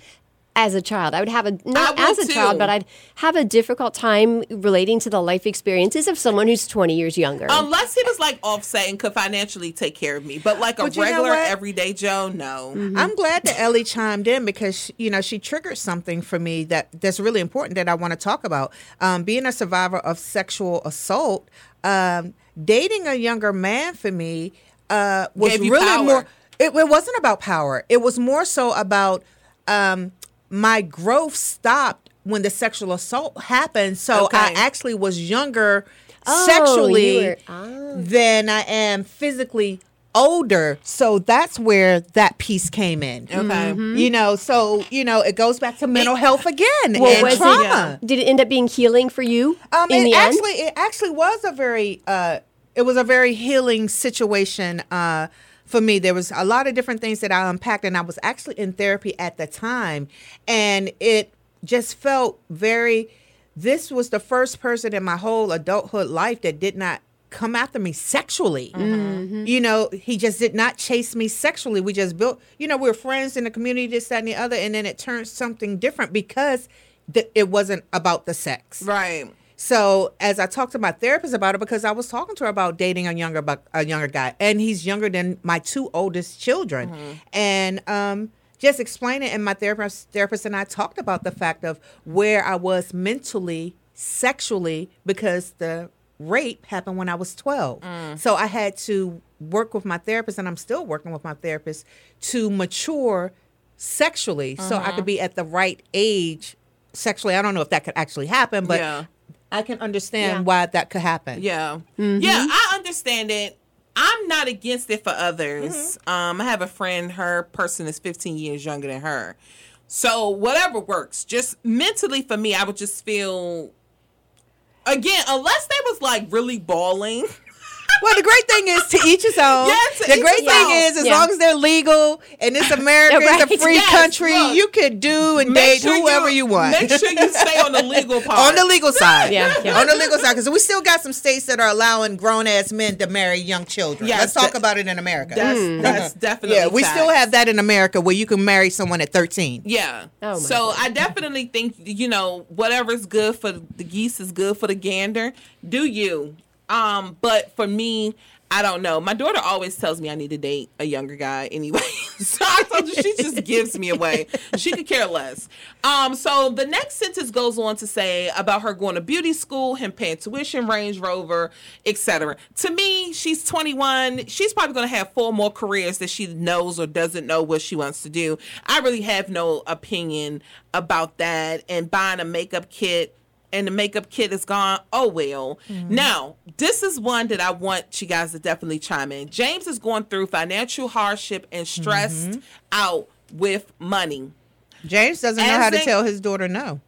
as a child. I would have a, not as a child, but I'd have a difficult time relating to the life experiences of someone who's 20 years younger. Unless he was like offset and could financially take care of me, but like a But regular everyday Joe, no. I'm glad that Ellie chimed in because you know she triggered something for me that that's really important that I want to talk about. Um, being a survivor of sexual assault, um, dating a younger man for me uh, was really power. more. It, it wasn't about power. It was more so about um, my growth stopped when the sexual assault happened. So I actually was younger Oh, sexually you were- ah. than I am physically older. So that's where that piece came in. Okay. Mm-hmm. You know, so you know, it goes back to mental health again well, and trauma. it, did it end up being healing for you Um, in it the end? actually, it actually was a very, uh, it was a very healing situation uh, for me. There was a lot of different things that I unpacked, and I was actually in therapy at the time, and it just felt very. This was the first person in my whole adulthood life that did not come after me sexually. Mm-hmm. Mm-hmm. You know, he just did not chase me sexually. We just built, you know, we were friends in the community, this, that, and the other, and then it turned something different because it wasn't about the sex. Right. So as I talked to my therapist about it, because I was talking to her about dating a younger a younger guy, and he's younger than my two oldest children, mm-hmm. and um, just explaining. It, and my therapist therapist and I talked about the fact of where I was mentally, sexually, because the rape happened when I was twelve. Mm. So I had to work with my therapist, and I'm still working with my therapist to mature sexually, so I could mm-hmm. be at the right age sexually. I don't know if that could actually happen, but Yeah. I can understand Yeah. why that could happen. Yeah. Mm-hmm. Yeah, I understand it. I'm not against it for others. Mm-hmm. Um, I have a friend, her person is 15 years younger than her. So whatever works. Just mentally for me, I would just feel again, unless they was like really balling. Well, the great thing is to each his own. Yes, the great his thing own. is, as Yeah. long as they're legal and it's America, it's a free Yes, country, look. you could do and date sure whoever you, want. Make sure you stay on the legal part. on the legal side. Yeah, yeah. On the legal side, because we still got some states that are allowing grown ass men to marry young children. Yes, Let's talk that- about it in America. That's Mm. that's definitely yeah, we still have that in America where you can marry someone at 13. Yeah. Oh, my so I definitely think you know whatever's good for the geese is good for the gander. Do you? Um, but for me, I don't know. My daughter always tells me I need to date a younger guy anyway. so I told you she just gives me away. She could care less. Um, so the next sentence goes on to say about her going to beauty school, him paying tuition, Range Rover, etc. To me, she's 21. She's probably going to have four more careers that she knows or doesn't know what she wants to do. I really have no opinion about that. And buying a makeup kit and the makeup kit is gone. Oh well. Now, this is one that I want you guys to definitely chime in. James is going through financial hardship and stressed out with money. James doesn't know As how to tell his daughter no.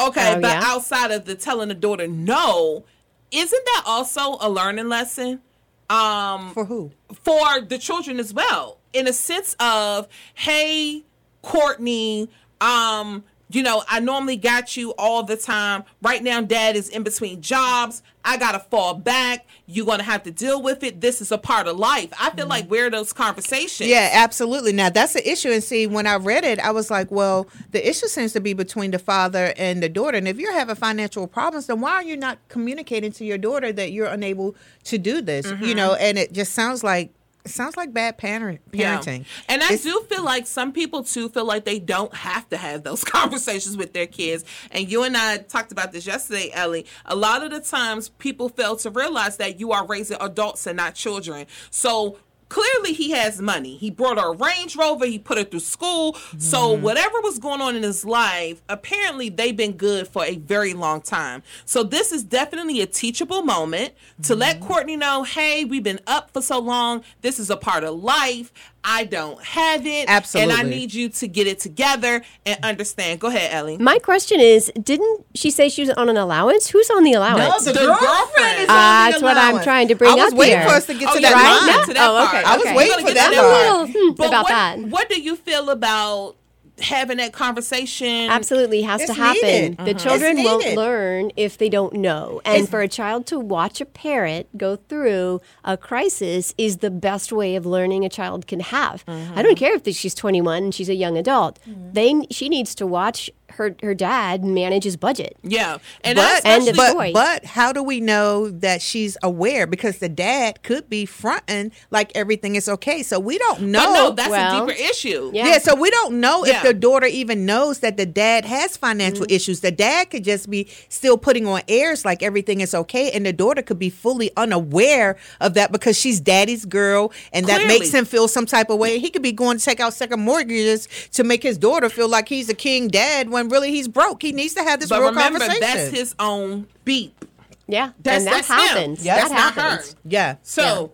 Okay, Oh, but yeah? outside of the telling the daughter no, isn't that also a learning lesson? Um For who? for the children as well in a sense of hey courtney um you know i normally got you all the time right now dad is in between jobs i gotta fall back you're gonna have to deal with it this is a part of life i feel like we're those conversations Yeah, absolutely. Now that's the issue. And see, when I read it, I was like, well, the issue seems to be between the father and the daughter. And if you're having financial problems, then why are you not communicating to your daughter that you're unable to do this? You mm-hmm. know, and it just sounds like it sounds like bad parent, Yeah. parenting. And I It's- do feel like some people too feel like they don't have to have those conversations with their kids. And you and I talked about this yesterday, Ellie. A lot of the times people fail to realize that you are raising adults and not children. So clearly he has money. He brought her a Range Rover, he put her through school. So mm-hmm. whatever was going on in his life, apparently they've been good for a very long time. So this is definitely a teachable moment to let mm-hmm. Courtney know, hey, we've been up for so long. This is a part of life. I don't have it. Absolutely. And I need you to get it together and understand. Go ahead, Ellie. My question is, didn't she say she was on an allowance? Who's on the allowance? the, The girlfriend, girlfriend. is on the that's what I'm trying to bring up. I was up waiting here. for us to get Oh, to yeah, that right? line. Get to that Oh, part. okay, I was okay. waiting for get that to I'm a part. little hmm, But about what, that. what do you feel about having that conversation Absolutely has to happen. needed. The children won't learn if they don't know. And It's- for a child to watch a parent go through a crisis is the best way of learning a child can have. I Mm-hmm. don't care if she's 21 and she's a young adult. They she needs to watch her her dad manage his budget. Yeah, and but, End of but, story. but how do we know that she's aware? Because the dad could be fronting like everything is okay. So we don't know. But no, that's Well, a deeper issue. Yeah. so we don't know Yeah. if the daughter even knows that the dad has financial Mm-hmm. issues. The dad could just be still putting on airs like everything is okay, and the daughter could be fully unaware of that because she's daddy's girl, and that makes him feel some type of way. He could be going to take out second mortgages to make his daughter feel like he's a king dad when really he's broke. He needs to have this But real remember, conversation. that's his own beep. Yeah, That's, and that that's him. happens. That's that not happens. her. yeah. So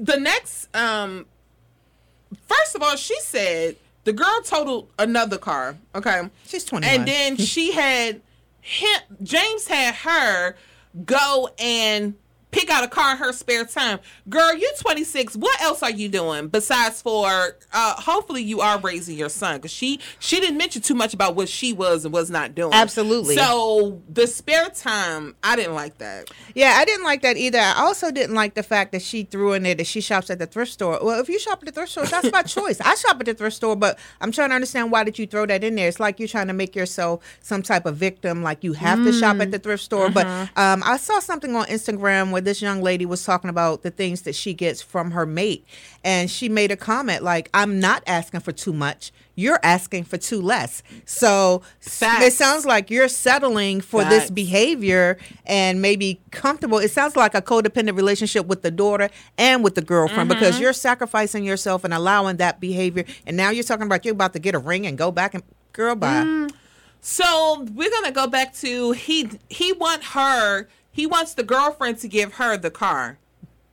the next, um, first of all, she said the girl totaled another car. Okay, she's twenty, and then she had him. James had her go and pick out a car in her spare time. Girl, You're 26. What else are you doing besides for? Uh, hopefully, you are raising your son because she she didn't mention too much about what she was and was not doing. Absolutely. So the spare time, I didn't like that. Yeah, I didn't like that either. I also didn't like the fact that she threw in there that she shops at the thrift store. Well, if you shop at the thrift store, that's my choice. I shop at the thrift store, but I'm trying to understand why did you throw that in there? It's like you're trying to make yourself some type of victim, like you have to shop at the thrift store. But um, I saw something on Instagram where this young lady was talking about the things that she gets from her mate, and she made a comment like, "I'm not asking for too much." You're asking for too less. So s- it sounds like you're settling for this behavior and maybe comfortable. It sounds like a codependent relationship with the daughter and with the girlfriend because Mhm. you're sacrificing yourself and allowing that behavior. And now you're talking about you're about to get a ring and go back and girl bye. So we're gonna go back to he he want her he wants the girlfriend to give her the car.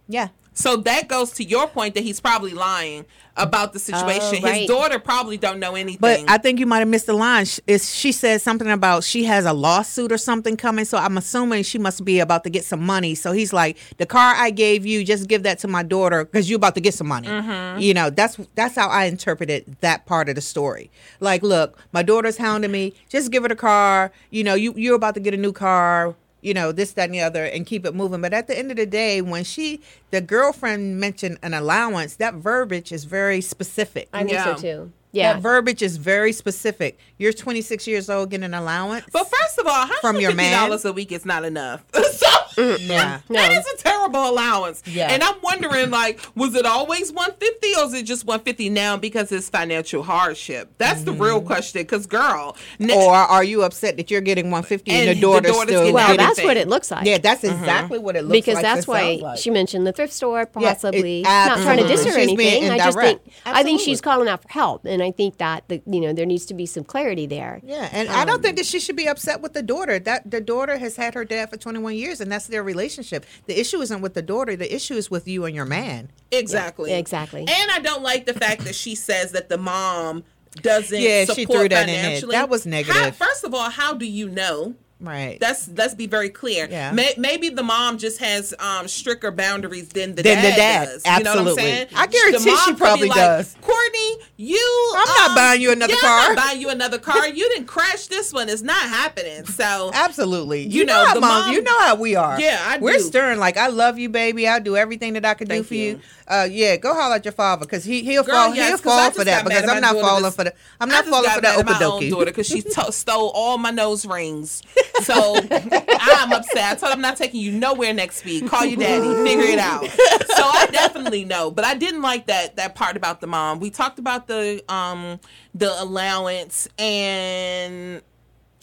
Yeah. So that goes to your point that he's probably lying about the situation. right. His daughter probably don't know anything. But I think you might have missed the line. Sh- Is she said something about she has a lawsuit or something coming? So I'm assuming she must be about to get some money. So he's like, the car I gave you, just give that to my daughter because you're about to get some money. Mhm. You know, that's that's how I interpreted that part of the story. Like, look, my daughter's hounding me. Just give her the car. You know, you you're about to get a new car. You know, this, that, and the other, and keep it moving. But at the end of the day, when she, the girlfriend mentioned an allowance, that verbiage is very specific. I think so too. Yeah. That verbiage is very specific. You're 26 years old, getting an allowance. But first of all, From your man? dollars a week is not enough. so Mm-hmm. yeah. that is a terrible allowance. Yeah. And I'm wondering, like, was it always 150 or is it just 150 now because it's financial hardship? That's the real mm-hmm. question. Because, girl, n- Or are you upset that you're getting 150 and, And the the daughter's, daughter's still getting Well, getting that's what it looks like. Yeah, that's mm-hmm. exactly what it looks because like. Because that's why like. she mentioned the thrift store, Yeah, it- possibly not trying to diss her or absolutely. Being anything. I just think indirect. I think she's calling out for help, and I think that the you know there needs to be some clarity there. Yeah, and I Um, don't think that she should be upset with the daughter. That the daughter has had her dad for 21 years, and that's their relationship. The issue isn't with the daughter. The issue is with you and your man. Exactly. Yeah, exactly. And I don't like the fact that she says that the mom doesn't Yeah, she threw that in there. financially. That was How- negative. first of all, how do you know? Right. That's let's be very clear. Yeah. May, maybe the mom just has um stricter boundaries than the Than dad the dad. does. You know what I'm Absolutely. saying? I guarantee she probably like, does. Courtney, you I'm not um, buying you another yeah, car." I'm not buying you another car. you didn't crash this one. It's not happening. So Absolutely. You You, know, know, how the mom- you know how we are. Yeah, I We're do. stern. Like I love you, baby. I'll do everything that I can do for you. you. Uh, yeah, go holler at your father because he he'll Girl, fall yes, he'll fall for that because I'm not falling this- for the I'm not falling for that Open at my own okadokie. daughter because she stole all my nose rings. So I'm upset. I told him I'm not taking you nowhere next week. Call your daddy. Figure it out. So I definitely know, but I didn't like that that part about the mom. We talked about the um the allowance and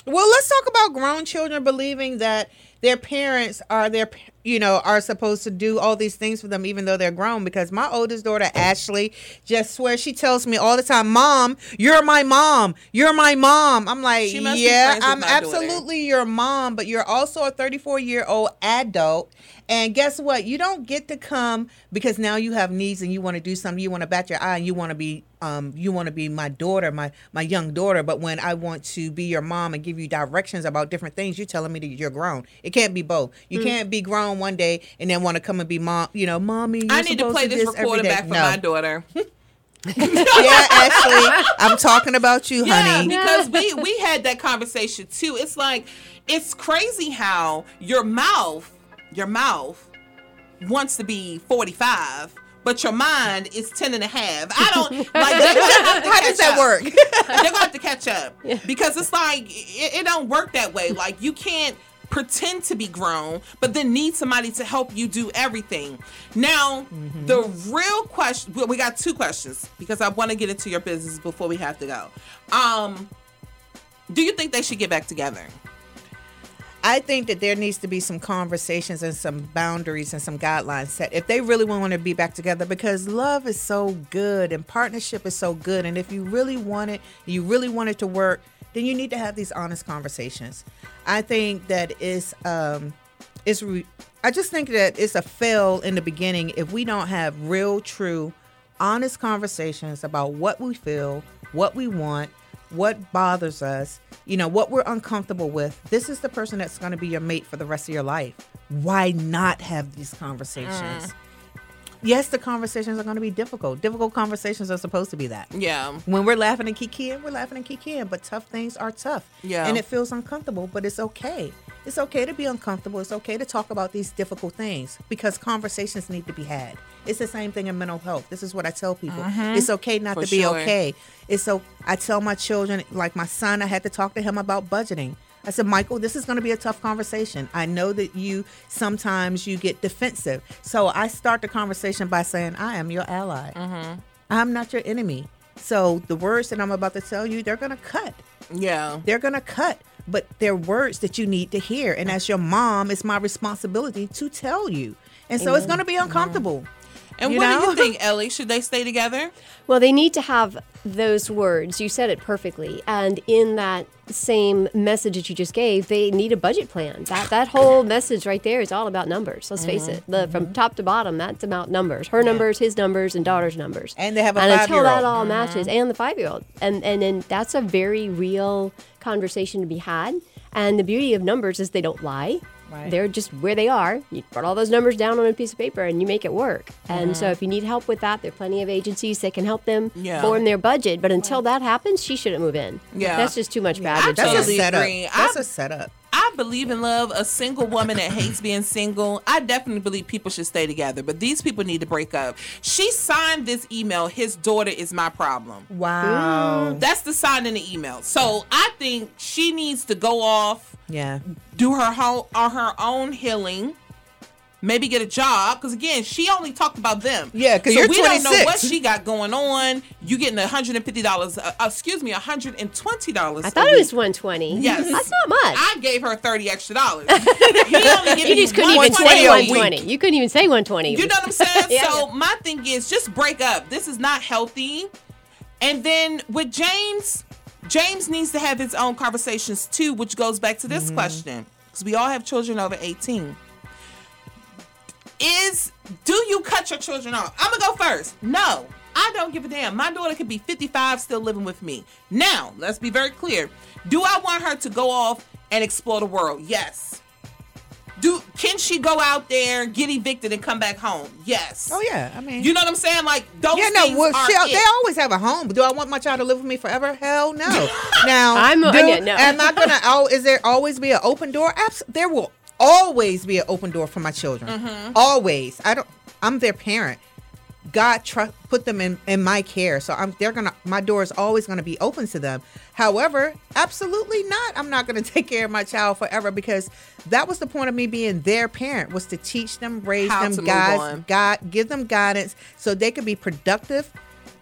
Well, let's talk about grown children believing that their parents are their, you know, are supposed to do all these things for them, even though they're grown. Because my oldest daughter, Ashley, just swears she tells me all the time, "Mom, you're my mom. You're my mom." I'm like, She must be "Yeah, I'm my daughter." absolutely your mom, but you're also a 34 year old adult." And guess what? You don't get to come because now you have needs and you want to do something. You want to bat your eye and you want to be um you want to be my daughter, my my young daughter. But when I want to be your mom and give you directions about different things, you're telling me that you're grown. It can't be both. You Mm. can't be grown one day and then want to come and be mom. You know, mommy. I need to play this every recording day." back for No. my daughter. yeah, Ashley, I'm talking about you, Yeah, honey. because we we had that conversation too. It's like it's crazy how your mouth, your mouth wants to be 45, but your mind is 10 and a half. I don't like they're gonna have to How does that up. work? they're gonna have to catch up. Because it's like it, it don't work that way. Like you can't pretend to be grown, but then need somebody to help you do everything. Now, Mm-hmm. the real question well, we got two questions because I want to get into your business before we have to go. Um do you think they should get back together? I think that there needs to be some conversations and some boundaries and some guidelines set if they really want to be back together because love is so good and partnership is so good. And if you really want it, you really want it to work, then you need to have these honest conversations. I think that is um it's re- I just think that it's a fail in the beginning if we don't have real, true, honest conversations about what we feel, what we want, what bothers us, you know, what we're uncomfortable with. This is the person that's going to be your mate for the rest of your life. Why not have these conversations? Mm. Yes, the conversations are going to be difficult. Difficult conversations are supposed to be that. Yeah. When we're laughing and kikiing, we're laughing and kikiing, but tough things are tough. Yeah. And it feels uncomfortable, but it's okay. It's okay to be uncomfortable. It's okay to talk about these difficult things because conversations need to be had. It's the same thing in mental health. This is what I tell people. Mhm. It's okay not For to be sure. okay. It's so I tell my children, like my son, I had to talk to him about budgeting. I said, Michael, this is going to be a tough conversation. I know that you sometimes you get defensive. So I start the conversation by saying, I am your ally. Mm-hmm. I'm not your enemy. So the words that I'm about to tell you, they're going to cut. Yeah. They're going to cut, but they're words that you need to hear. And as your mom, it's my responsibility to tell you. And so it's going to be uncomfortable. And You what do you think, Ellie? Should they stay together? Well, they need to have those words. You said it perfectly. And in that same message that you just gave, they need a budget plan. That that whole message right there is all about numbers. Let's face Mm-hmm. it. The, from top to bottom, that's about numbers. Her numbers, his numbers, and daughter's numbers. And they have a and until five-year-old. that all matches, and the five year old, and and then that's a very real conversation to be had. And the beauty of numbers is they don't lie. Right. They're just where they are. You put all those numbers down on a piece of paper and you make it work. And so Mhm. if you need help with that, there are plenty of agencies that can help them Yeah. form their budget. But until that happens, she shouldn't move in. Yeah. That's just too much I baggage. That's totally a setup. That's I- a setup. I believe in love. A single woman that hates being single. I definitely believe people should stay together, but these people need to break up. She signed this email. His daughter is my problem. Wow. That's the sign in the email. So I think she needs to go off, Yeah. do her whole on her own healing. Maybe get a job because again, she only talked about them. Yeah, 'cause so you're we don't know what she got going on. You getting one hundred and fifty dollars? Uh, excuse me, one hundred and twenty dollars. I thought it was 120. Yes, That's not much. I gave her thirty extra dollars. he you just couldn't even say 120. You couldn't even say 120. You know what I'm saying? Yeah. So my thing is just break up. This is not healthy. And then with James, James needs to have his own conversations too, which goes back to this mm-hmm. question because we all have children over 18. Is do you cut your children off? I'm gonna go first. No, I don't give a damn. My daughter could be 55 still living with me. Now, let's be very clear. Do I want her to go off and explore the world? Yes. Do can she go out there, get evicted, and come back home? Yes. Oh yeah. I mean, You know what I'm saying? Like those yeah, no. Well, she, they always have a home. But do I want my child to live with me forever? Hell no. now, I'm- do, yeah, no. am I gonna? Oh, is there always be an open door? Abs- there will always be an open door for my children. Mm-hmm. Always. I don't. I'm their parent. God tr- put them in in my care, so I'm. They're gonna. My door is always gonna be open to them. However, absolutely not. I'm not gonna take care of my child forever because that was the point of me being their parent was to teach them, raise How them, guys. God, give them guidance so they could be productive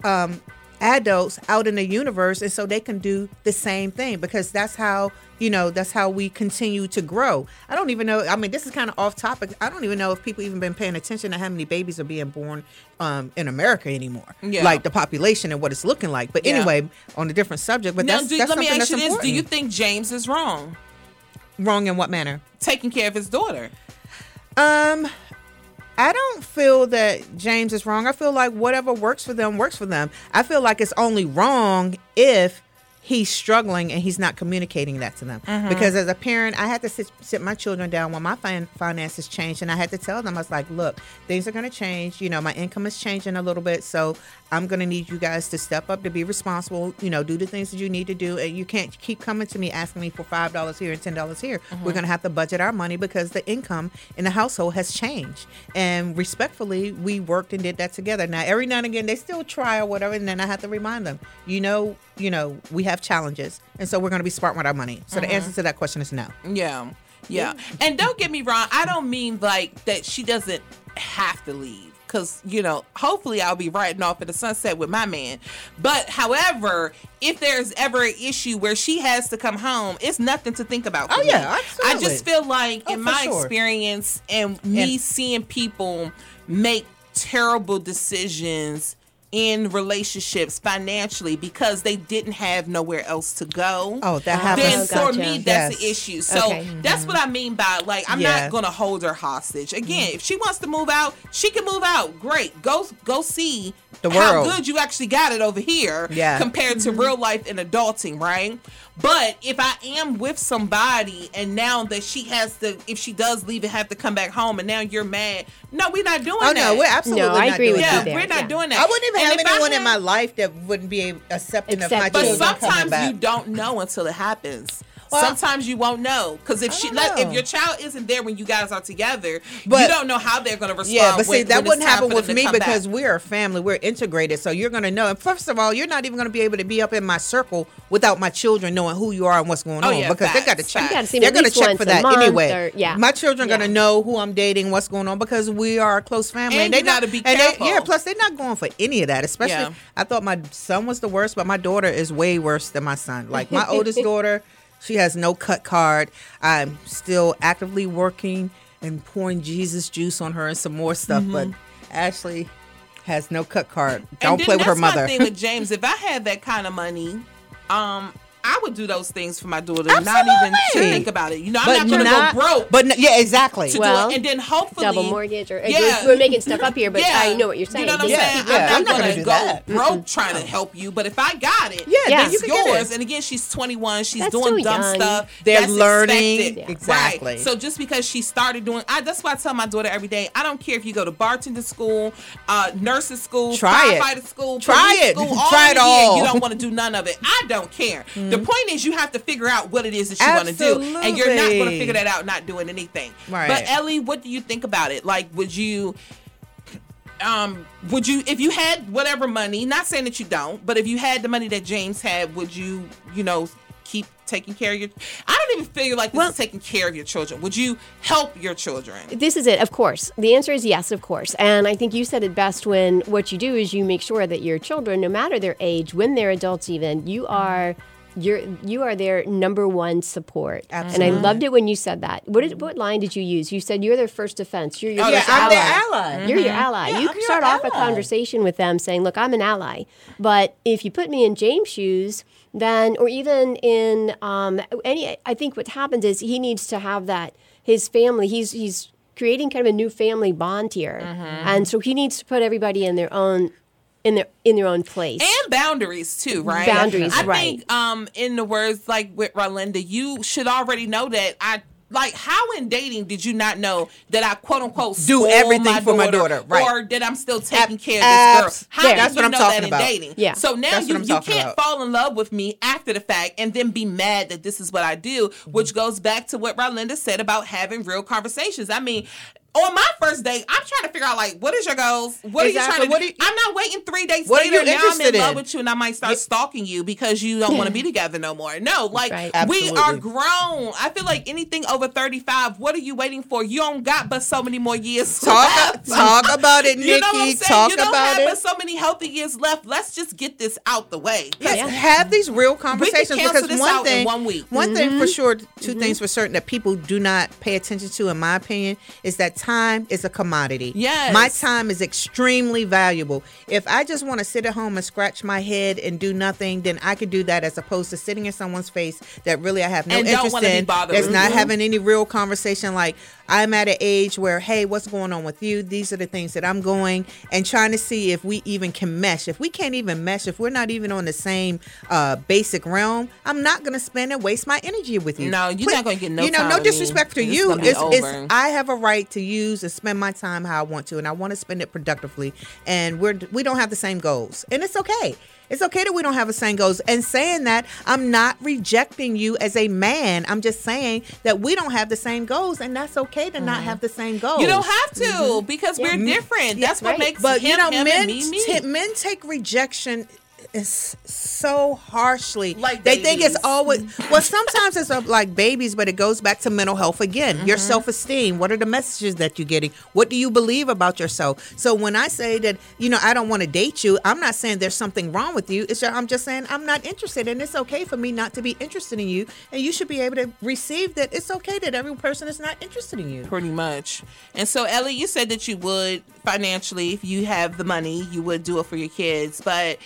um, adults out in the universe, and so they can do the same thing because that's how you know that's how we continue to grow. I don't even know. I mean, this is kind of off topic. I don't even know if people even been paying attention to how many babies are being born um, in America anymore. Yeah. like the population and what it's looking like. But Yeah. anyway, on a different subject. But now, that's, do, that's let me ask you this: important. Do you think James is wrong wrong in what manner? taking care of his daughter? Um, I don't feel that James is wrong. I feel like whatever works for them works for them. I feel like it's only wrong if he's struggling and he's not communicating that to them. Mhm. Because as a parent, I had to sit, sit my children down when my fin- finances changed, and I had to tell them, I was like, look, things are going to change. You know, my income is changing a little bit, so I'm going to need you guys to step up to be responsible. You know, do the things that you need to do, and you can't keep coming to me asking me for five dollars here and ten dollars here. We're Mhm. going to have to budget our money because the income in the household has changed. And respectfully, we worked and did that together. Now, every now and again, they still try or whatever, and then I have to remind them, you know, you know, we have challenges, and so we're going to be smart with our money. So the Mhm. answer to that question is no. Yeah. Yeah. And don't get me wrong, I don't mean like that she doesn't have to leave. Cause you know, hopefully I'll be riding off in the sunset with my man. But however, if there's ever an issue where she has to come home, it's nothing to think about. Oh, yeah, me. I just feel like Oh, in my sure. experience and me And- seeing people make terrible decisions in relationships financially because they didn't have nowhere else to go. Oh, that oh, happens. Then happens. for me, that's the issue. So Okay. that's what I mm-hmm. mean by like I'm Yeah. not gonna hold her hostage. Again, mm-hmm. if she wants to move out, she can move out. Great. Go go see The world. how good you actually got it over here Yeah. compared to mm-hmm. real life and adulting, right? But if I am with somebody and now that she has to if she does leave and have to come back home and now you're mad, no, we're not doing Oh that. no, we're absolutely No, I not agree doing with you yeah, there. we're not Yeah. doing that. I wouldn't even And have if I anyone in my life that wouldn't be accepting of my but sometimes back. you don't know until it happens. Well, sometimes you won't know because if she, don't let, if your child isn't there when you guys are together, But- you don't know how they're going to respond. Yeah, but see, when- that when wouldn't happen with me because back. we're a family. We're integrated. So you're going to know. And first of all, you're not even going to be able to be up in my circle without my children knowing who you are and what's going Oh, on yeah, because they got to check. facts. You gotta see them They're going to check for that anyway. or- yeah. My children are Yeah. going to know who I'm dating, what's going on because we are a close family. And they you gotta not- be and they- careful. yeah, plus they're not going for any of that. Especially, Yeah. I thought my son was the worst, but my daughter is way worse than my son. Like my oldest daughter. She has no cut card. I'm still actively working and pouring Jesus juice on her and some more stuff. But Ashley has no cut card. Don't play with her that's my thing with James. If I had that kind of money, um, I would do those things for my daughter, not even to think about it. You know, I'm But not going to not- go broke. but n- yeah, exactly. To Well, do it, and then hopefully double mortgage or Yeah. we're, we're making stuff up here, but Yeah. I know what you're saying. You know what I'm Yeah. saying? Yeah, I'm I'm not, not gonna gonna, do go that. broke trying to help you, but if I got it, Yeah, then that's you yours. it. And again, she's 21. She's That's doing dumb young. stuff. They're That's learning. Yeah. Exactly. Right. So just because she started doing, I that's why I tell my daughter every day. I don't care if you go to bartender school, uh, nurses school, Try it. firefighter school, Try it. School, Try all it of year, all. You don't want to do none of it. I don't care. The point is, you have to figure out what it is that you want to do, and you're not going to figure that out not doing anything. Right. But Ellie, what do you think about it? Like, would you? um would you if you had whatever money not saying that you don't but if you had the money that james had would you you know keep taking care of your i don't even feel like this is taking care of your children would you help your children This is it, of course. The answer is yes, of course. And I think you said it best when what you do is you make sure that your children, no matter their age, when they're adults even, you are you're you are their number one support. And I loved it when you said that. What did, what line did you use? You said you're their first defense. You're your Oh, yeah, first I'm ally. their ally. You're your Mhm. ally. Yeah, you I'm can your start off a conversation with them saying, "Look, I'm an ally." But if you put me in James' shoes, then or even in um, any i think what happens is he needs to have that his family he's he's creating kind of a new family bond here and so he needs to put everybody in their own in their in their own place and boundaries too right Boundaries, i right. think um in the words like with Rolinda, you should already know that i like how in dating did you not know that I quote unquote Do spoil everything for my daughter, right. or that I'm still taking care of this girl? How there, did that's you what I'm know talking that about. in dating? Yeah. So now That's you, you can't about. fall in love with me after the fact and then be mad that this is what I do, which goes back to what Rolinda said about having real conversations. I mean. On my first date, I'm trying to figure out like what is your goals? What are you trying to What do? you- I'm not waiting three days What are later. you now I'm in interested love with you, and I might start stalking you because you don't want to be together no more. No, like Right. we are grown. I feel like anything over 35, what are you waiting for? You don't got but so many more years. Talk, left. talk about it, You know what I'm saying? Talk you don't about have it. but so many healthy years left. Let's just get this out the way. Yes, have these real conversations because one in thing, one week. one thing for Mm-hmm. sure, 2 things for certain that people do not pay attention to, in my opinion, is that time is a commodity. Yes. my time is extremely valuable. If I just want to sit at home and scratch my head and do nothing, then I could do that as opposed to sitting in someone's face that really I have no And don't interest be in. bothered That's with. not mm-hmm. having any real conversation. Like I'm at an age where, hey, what's going on with you? These are the things that I'm going and trying to see if we even can mesh. If we can't even mesh, if we're not even on the same uh, basic realm, I'm not going to spend and waste my energy with you. No, you're not gonna get no You know, time no disrespect to you. It's, it's. I have a right to use and spend my time how I want to, and I want to spend it productively. And we're we don't have the same goals, and it's okay. It's okay that we don't have the same goals. And saying that, I'm not rejecting you as a man. I'm just saying that we don't have the same goals, and that's okay to not have the same goals. Mm-hmm. You don't have to Mhm. because we're different. Yeah, That's what right. makes But him, you know, him men and me me. t- men take rejection is so harshly. Like they think it's always well. Sometimes it's uh, like babies, but it goes back to mental health again. Your Mm-hmm. self esteem. What are the messages that you're getting? What do you believe about yourself? So when I say that, you know, I don't want to date you, I'm not saying there's something wrong with you. It's just, I'm just saying I'm not interested, and it's okay for me not to be interested in you, and you should be able to receive that. It's okay that every person is not interested in you. Pretty much. And so, Ellie, you said that you would financially, if you have the money, you would do it for your kids. But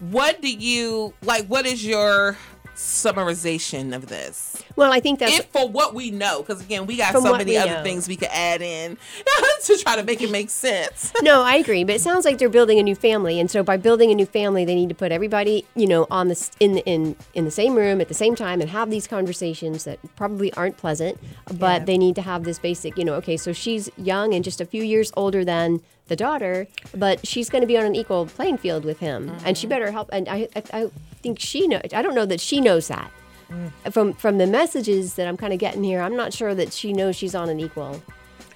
what do you like? What is your summarization of this? Well, I think that's if for what we know, because again, we got so many other know. things we could add in to try to make it make sense. no, I agree, but it sounds like they're building a new family, and so by building a new family, they need to put everybody, you know, on this in in in the same room at the same time and have these conversations that probably aren't pleasant, but Yeah. they need to have this basic, you know, okay, so she's young and just a few years older than the daughter, but she's going to be on an equal playing field with him, and she mm-hmm. better help. And I, I, I think she knows. I don't know that she knows that. Mm. From from the messages that I'm kind of getting here, I'm not sure that she knows she's on an equal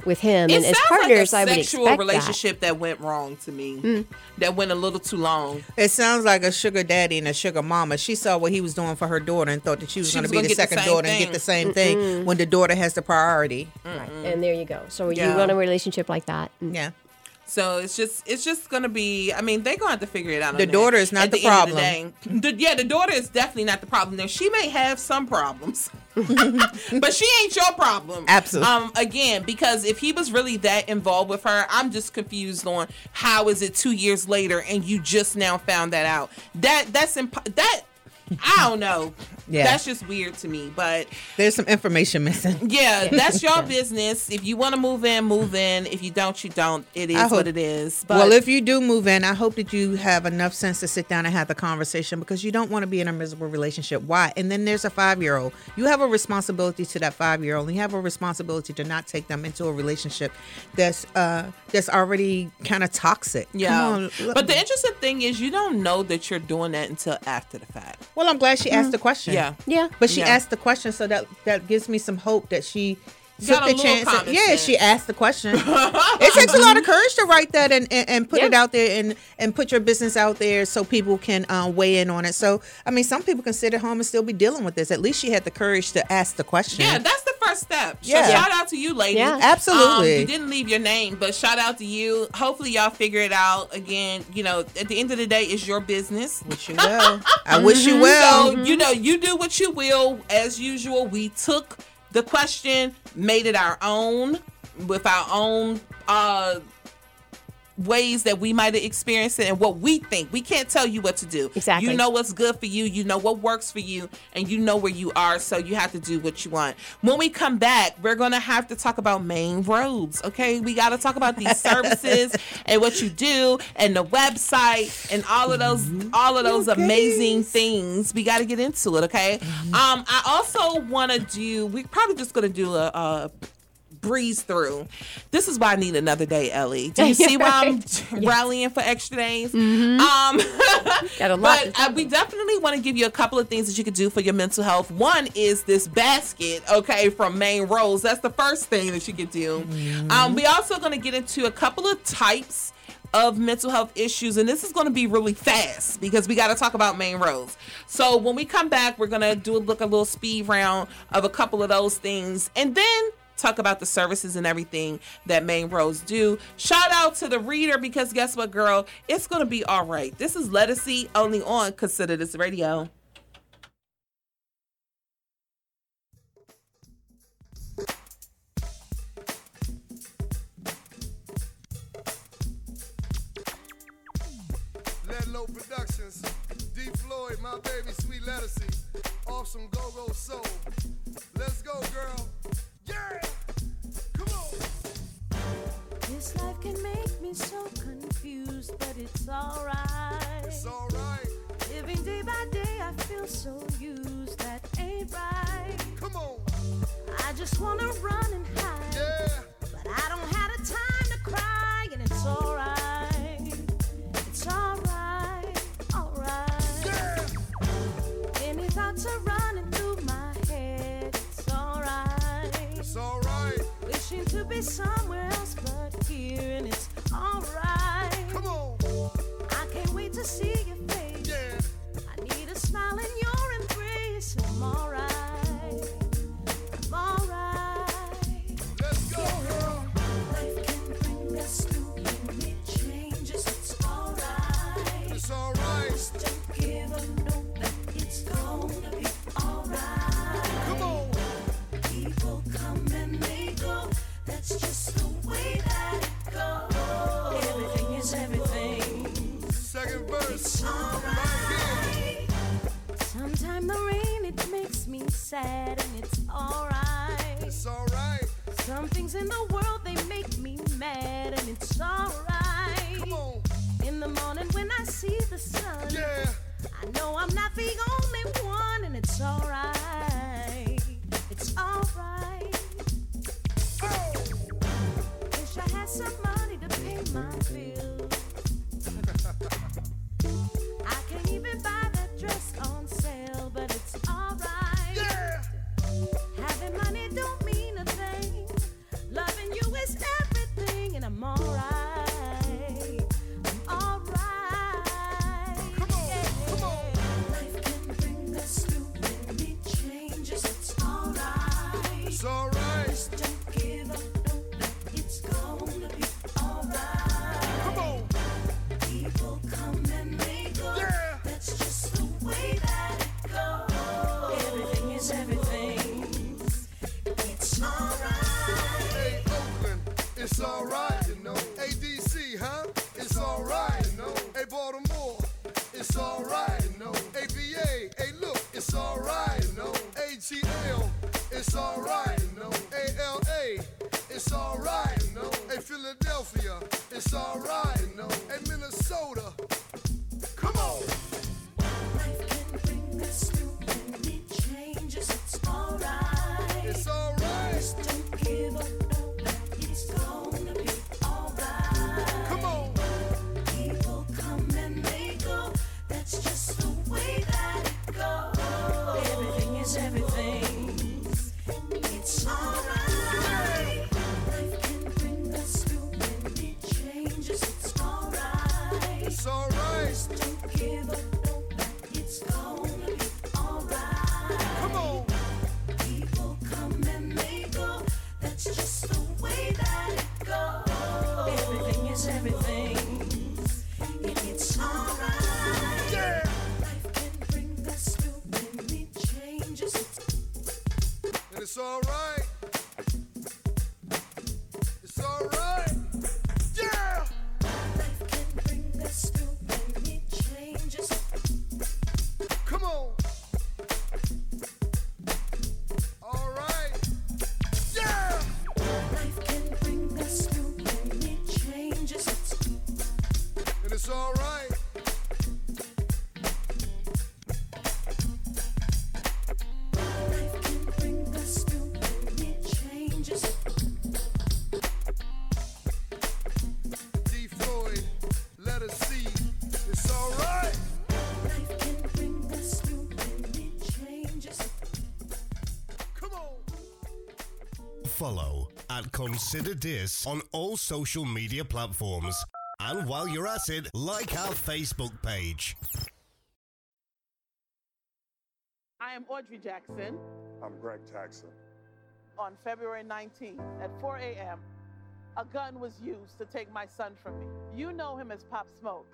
with him. It and as sounds partners, like I a would sexual expect relationship that. went wrong to me. Mm. That went a little too long. It sounds like a sugar daddy and a sugar mama. She saw what he was doing for her daughter and thought that she was going to be gonna the get the second same daughter and get the thing. same thing when the daughter has the priority. that. And there you go. So Yeah. you want a relationship like that? And Yeah. So it's just it's just gonna be. I mean, they're gonna have to figure it out. The daughter is not the the problem. day. The- yeah, the daughter is definitely not the problem. Now she may have some problems, but she ain't your problem. Absolutely. Um, again, because if he was really that involved with her, I'm just confused on how is it two years later and you just now found that out. That that's imp- that. I don't know. Yeah. That's just weird to me. But There's some information missing. yeah, that's your business. If you want to move in, move in. If you don't, you don't. It is hope- what it is. But well, if you do move in, I hope that you have enough sense to sit down and have the conversation because you don't want to be in a miserable relationship. Why? And then there's a five year old. You have a responsibility to that five year old. You have a responsibility to not take them into a relationship that's uh that's already kind of toxic. Yeah. on, But the interesting thing is you don't know that you're doing that until after the fact. Well, I'm glad she asked mm-hmm. the question. Yeah. Yeah. But she Yeah. asked the question, so that that gives me some hope that she Got took the chance. common yeah, sense. she asked the question. it takes a lot of courage to write that and, and, and put it out there and, and put your business out there so people can uh, weigh in on it. So, I mean, some people can sit at home and still be dealing with this. At least she had the courage to ask the question. Yeah, that's the first step. So Yeah. shout out to you, lady. Yeah. Absolutely. Um, you didn't leave your name, but shout out to you. Hopefully y'all figure it out. Again, you know, at the end of the day, it's your business. Wish you well. I wish you well. So, you know, you do what you will. As usual, we took the question, made it our own with our own uh ways that we might have experienced it and what we think. We can't tell you what to do. Exactly. You know what's good for you, you know what works for you, and you know where you are, so you have to do what you want. When we come back, we're gonna have to talk about Maine Rose. Okay, we gotta talk about these services and what you do and the website and all of those all of those amazing things. We gotta get into it, okay? Um, I also wanna do we're probably just gonna do a, a breeze through. This is why I need another day, Ellie. Do you see why I'm rallying for extra days? Um, Got a lot. but uh, we definitely want to give you a couple of things that you could do for your mental health. One is this basket, okay, from Maine Rose. That's the first thing that you could do. Um, we also going to get into a couple of types of mental health issues and this is going to be really fast because we got to talk about Maine Rose so when we come back we're going to do a look a little speed round of a couple of those things and then talk about the services and everything that Maine Rose do. Shout out to the reader because guess what girl? It's going to be all right. This is lettucey only on consider this radio. Low Productions, D Floyd, my baby, sweet lettucey, off some go go soul. Let's go, girl. Yeah, me so confused, but it's alright. It's alright. Living day by day, I feel so used. That ain't right. Come on. I just wanna run and hide. Yeah. But I don't have the time to cry, and it's alright. It's alright, alright. Yeah. Any thoughts are running through my head. It's alright. It's alright. Wishing to be somewhere else alright. Come on. I can't wait to see your face. Yeah. I need a smile in your embrace. I'm alright. Things in the world Follow at Consider Dis on all social media platforms. And while you're at it, like our Facebook page. I am Audrey Jackson. I'm Greg Jackson. On February 19th at 4 a.m., a gun was used to take my son from me. You know him as Pop Smoke.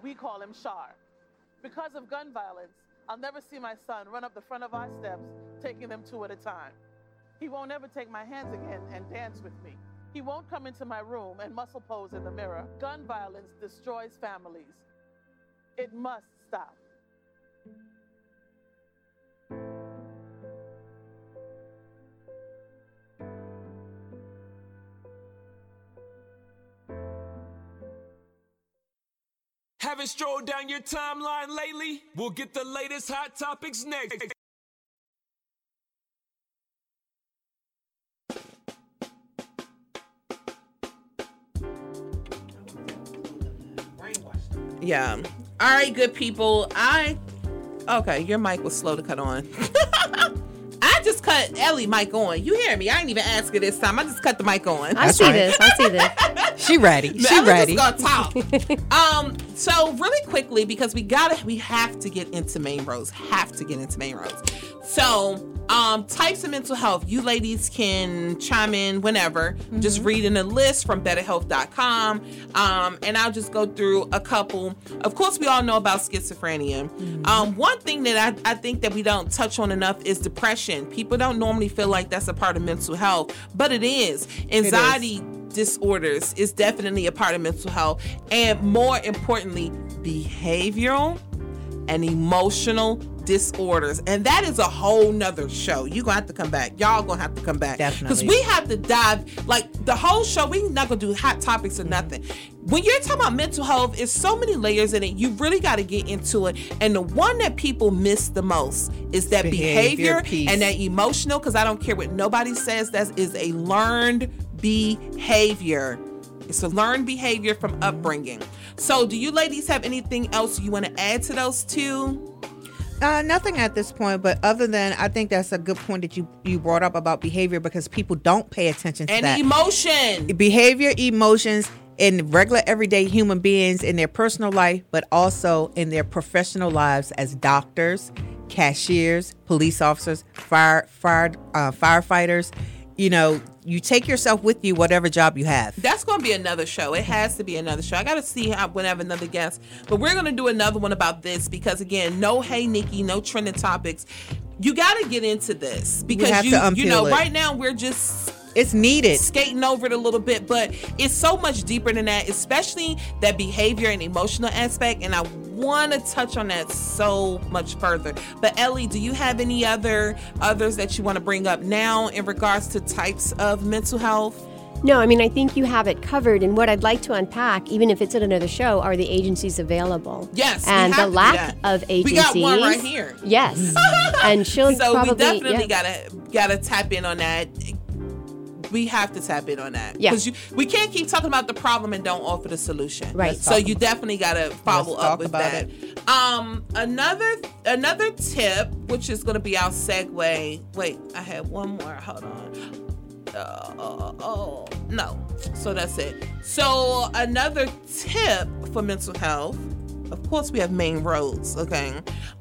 We call him Shar. Because of gun violence, I'll never see my son run up the front of our steps, taking them two at a time. He won't ever take my hands again and dance with me. He won't come into my room and muscle pose in the mirror. Gun violence destroys families. It must stop. Haven't strolled down your timeline lately? We'll get the latest hot topics next. Yeah. All right, good people. I okay. Your mic was slow to cut on. I just cut Ellie mic on. You hear me? I didn't even ask her this time. I just cut the mic on. I see this. I see this. She ready. She Ellie ready. Just gonna talk. um. So really quickly because we gotta, we have to get into Maine Rose. Have to get into Maine Rose. So. Um, types of mental health. You ladies can chime in whenever. Just reading a list from betterhealth.com. Um, and I'll just go through a couple. Of course, we all know about schizophrenia. Um, one thing that I, I think that we don't touch on enough is depression. People don't normally feel like that's a part of mental health, but it is. Anxiety disorders is definitely a part of mental health. And more importantly, behavioral and emotional disorders. And that is a whole nother show. You're gonna have to come back. Y'all gonna have to come back. Definitely. Because we have to dive like the whole show, we not gonna do hot topics or nothing. When you're talking about mental health, it's so many layers in it. You really gotta get into it. And the one that people miss the most is that Behavior behavior, and that emotional, because I don't care what nobody says, that is a learned behavior. It's a learned behavior from upbringing. So, do you ladies have anything else you want to add to those two? Uh, nothing at this point, but other than I think that's a good point that you you brought up about behavior because people don't pay attention to And that. emotion. behavior, emotions in regular everyday human beings in their personal life, but also in their professional lives as doctors, cashiers, police officers, fire fire uh, firefighters. You know, you take yourself with you, whatever job you have. That's going to be another show. It has to be another show. I got to see how when I have another guest. But we're going to do another one about this because again, no hey Nikki, no trending topics. You got to get into this because you you know it. right now we're just it's needed skating over it a little bit, but it's so much deeper than that, especially that behavior and emotional aspect. And I want to touch on that so much further. But Ellie, do you have any other others that you want to bring up now in regards to types of mental health? No, I mean, I think you have it covered. And what I'd like to unpack, even if it's at another show, are the agencies available. Yes, we And the to lack of We agencies. got one right here. Yes. and she'll so probably. we definitely yeah. gotta gotta tap in on that. We have to tap in on that. Yeah. Because we can't keep talking about the problem and don't offer the solution. Right. Let's So you definitely gotta follow Let's up talk with about that. Um, another another tip, which is gonna be our segue. Wait, I had one more. Hold on. Uh, oh, oh, no. So that's it. So another tip for mental health. Of course, we have Maine Rose. Okay.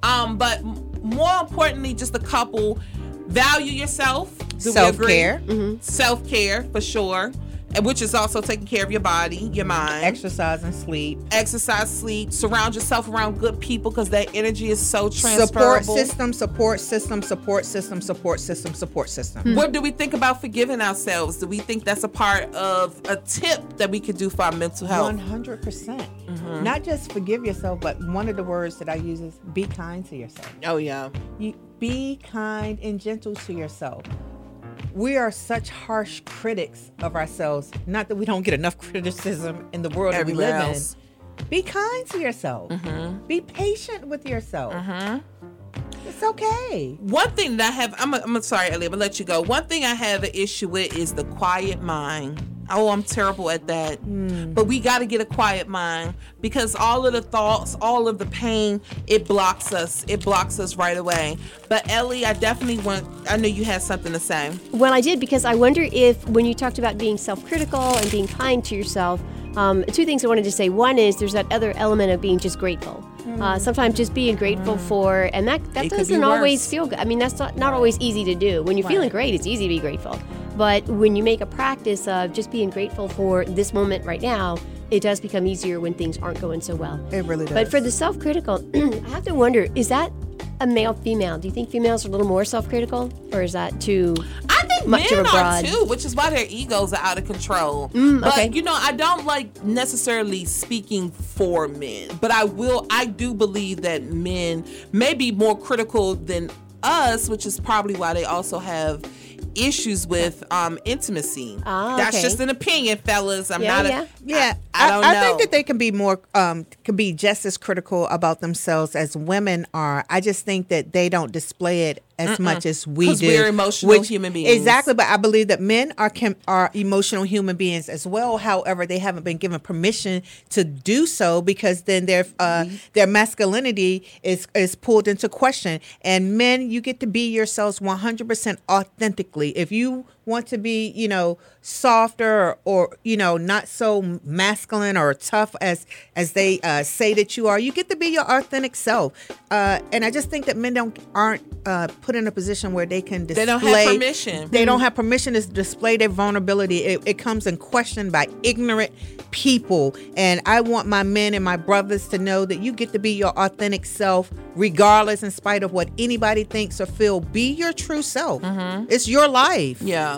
Um, but more importantly, just a couple. Value yourself. Do we agree? Self-care. Self care for sure. And which is also taking care of your body, your mind. Exercise and sleep. Exercise, sleep. Surround yourself around good people because that energy is so Support transferable. system, support system, support system, support system, support system. What do we think about forgiving ourselves? Do we think that's a part of a tip that we could do for our mental health? One hundred percent. Mm-hmm. Not just forgive yourself, but one of the words that I use is be kind to yourself. Oh yeah. You be kind and gentle to yourself. We are such harsh critics of ourselves. Not that we don't get enough criticism in the world that we live else. in. Be kind to yourself. Mm-hmm. Be patient with yourself. It's okay. One thing that I have, I'm, I'm sorry, Ellie, I'm gonna let you go. One thing I have an issue with is the quiet mind. Oh, I'm terrible at that. Hmm. But we got to get a quiet mind because all of the thoughts, all of the pain, it blocks us. It blocks us right away. But Ellie, I definitely want. I know you had something to say. Well, I did because I wonder if when you talked about being self critical and being kind to yourself, um, two things I wanted to say. One is there's that other element of being just grateful. Uh, sometimes just being grateful for, and that, that It doesn't always feel good. I mean, that's not, not always easy to do. When you're feeling great, it's easy to be grateful. But when you make a practice of just being grateful for this moment right now, it does become easier when things aren't going so well. It really does. But for the self critical, I have to wonder is that a male female? Do you think females are a little more self critical? Or is that too I think much men of a are too, which is why their egos are out of control. Mm, but you know, I don't like necessarily speaking for men, but I will. I do believe that men may be more critical than us, which is probably why they also have issues with um, intimacy. Ah, That's okay. just an opinion, fellas. I'm Yeah, not yeah. a Yeah, I, I don't I, know. think that they can be more, um, can be just as critical about themselves as women are. I just think that they don't display it as Mm-mm. much as we do. we're emotional human beings. Exactly, but I believe that men are chem- are emotional human beings as well. However, they haven't been given permission to do so because then their uh, Mm-hmm. their masculinity is is pulled into question. And men, you get to be yourselves one hundred percent authentically. If you want to be, you know, softer or, or you know, not so masculine or tough as as they uh, say that you are, you get to be your authentic self. Uh, and I just think that men don't aren't uh, put in a position where they can display. They don't have permission. They don't have permission to display their vulnerability. It, it comes in question by ignorant people. And I want my men and my brothers to know that you get to be your authentic self, regardless, in spite of what anybody thinks or feel. Be your true self. It's your life. Yeah.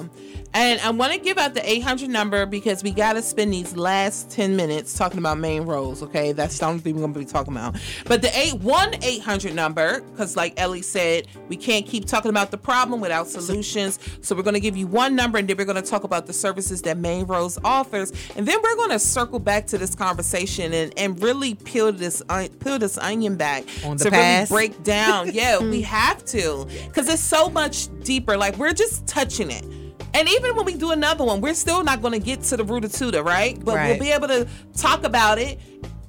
And I want to give out the 800 number because we got to spend these last 10 minutes talking about Maine Rose, okay? That's the only thing we're going to be talking about. But the 8 1 800 number, because like Ellie said, we can't keep talking about the problem without solutions. So we're going to give you one number and then we're going to talk about the services that Maine Rose offers. And then we're going to circle back to this conversation and, and really peel this, on- peel this onion back On the to really break down. Yeah, we have to because it's so much deeper. Like we're just touching it. And even when we do another one, we're still not going to get to the root of tutor, right? But we'll be able to talk about it.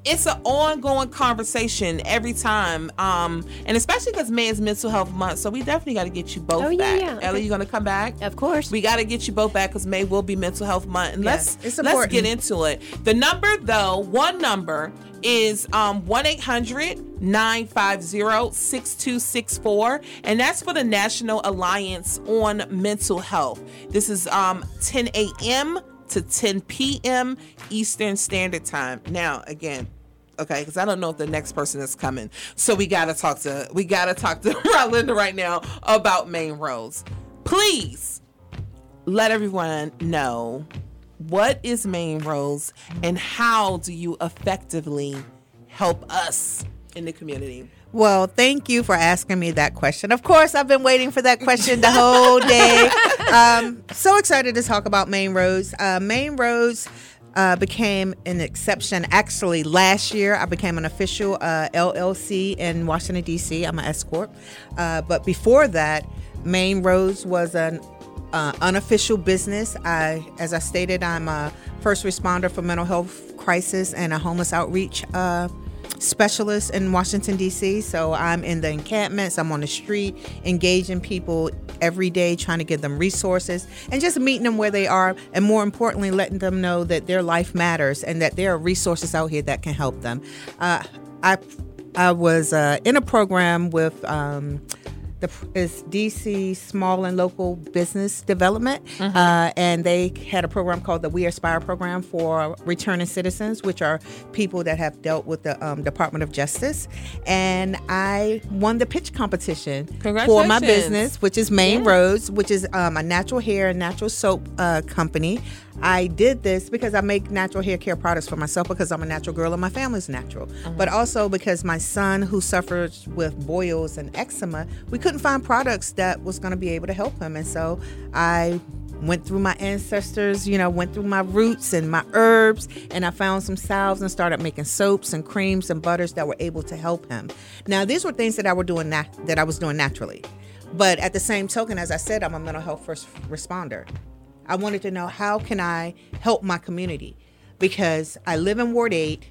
It's an ongoing conversation every time, um, and especially because May is Mental Health Month, so we definitely got to get you both Oh, yeah, back. yeah. Ellie, you gonna come back? Of course. We got to get you both back because May will be Mental Health Month, and Yeah, let's let's get into it. The number, though, one number is um 1-800-950-6264 and that's for the National Alliance on Mental Health. This is um 10 a.m. to 10 p.m. Eastern Standard Time. Now, again, okay, because I don't know if the next person is coming. So we gotta talk to we gotta talk to Rolinda right now about Maine Rose. Please let everyone know what is Maine Rose and how do you effectively help us in the community. Well, thank you for asking me that question. Of course, I've been waiting for that question the whole day. Um, so excited to talk about Maine Rose. Uh, Maine Rose uh, became an exception. Actually, last year I became an official uh, LLC in Washington D.C. I'm an S corp, uh, but before that, Maine Rose was an uh, unofficial business. I, as I stated, I'm a first responder for mental health crisis and a homeless outreach uh, specialist in Washington D.C. So I'm in the encampments. I'm on the street, engaging people every day, trying to give them resources and just meeting them where they are, and more importantly, letting them know that their life matters and that there are resources out here that can help them. Uh, I I was uh, in a program with. Um, the is DC Small and Local Business Development, uh, and they had a program called the We Aspire program for returning citizens, which are people that have dealt with the um, Department of Justice. And I won the pitch competition for my business, which is Maine Rose, which is um, a natural hair and natural soap uh, company. I did this because I make natural hair care products for myself because I'm a natural girl and my family's natural. Uh-huh. But also because my son, who suffers with boils and eczema, we couldn't find products that was going to be able to help him. And so I went through my ancestors, you know, went through my roots and my herbs, and I found some salves and started making soaps and creams and butters that were able to help him. Now, these were things that I were doing nat- that I was doing naturally. But at the same token, as I said, I'm a mental health first responder. I wanted to know how can I help my community because I live in Ward 8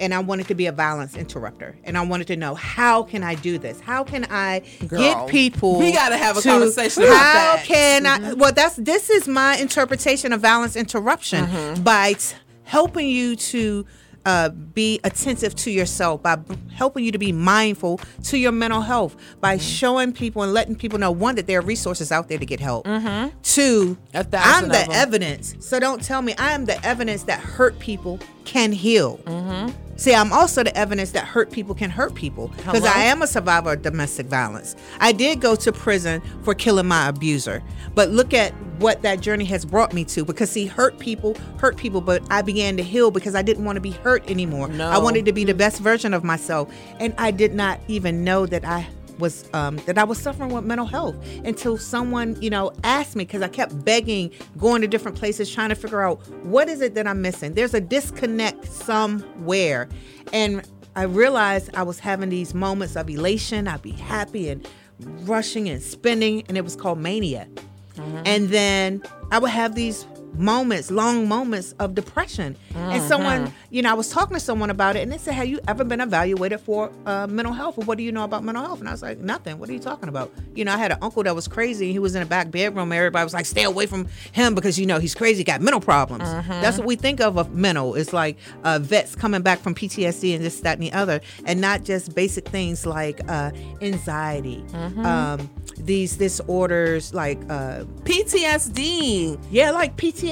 and I wanted to be a violence interrupter and I wanted to know how can I do this? How can I Girl, get people we gotta have a to- conversation about How that. can I well that's this is my interpretation of violence interruption Mm-hmm. by t- helping you to uh, be attentive to yourself by b- helping you to be mindful to your mental health by Mm-hmm. showing people and letting people know one that there are resources out there to get help Mm-hmm. two i'm the evidence so don't tell me i am the evidence that hurt people can heal Mm-hmm. See, I'm also the evidence that hurt people can hurt people because I am a survivor of domestic violence. I did go to prison for killing my abuser, but look at what that journey has brought me to. Because see, hurt people hurt people, but I began to heal because I didn't want to be hurt anymore. No. I wanted to be the best version of myself, and I did not even know that I was um, that I was suffering with mental health until someone, you know, asked me because I kept begging, going to different places, trying to figure out what is it that I'm missing. There's a disconnect somewhere, and I realized I was having these moments of elation. I'd be happy and rushing and spinning, and it was called mania. And then I would have these moments, long moments of depression. And someone, you know, I was talking to someone about it, and they said, "Have you ever been evaluated for uh, mental health? Or what do you know about mental health?" And I was like, "Nothing. What are you talking about?" You know, I had an uncle that was crazy. He was in a back bedroom. Everybody was like, "Stay away from him because you know he's crazy. Got mental problems." That's what we think of of mental. It's like uh, vets coming back from PTSD and this, that, and the other, and not just basic things like uh, anxiety, um, these disorders like uh, PTSD. Yeah, like PTSD,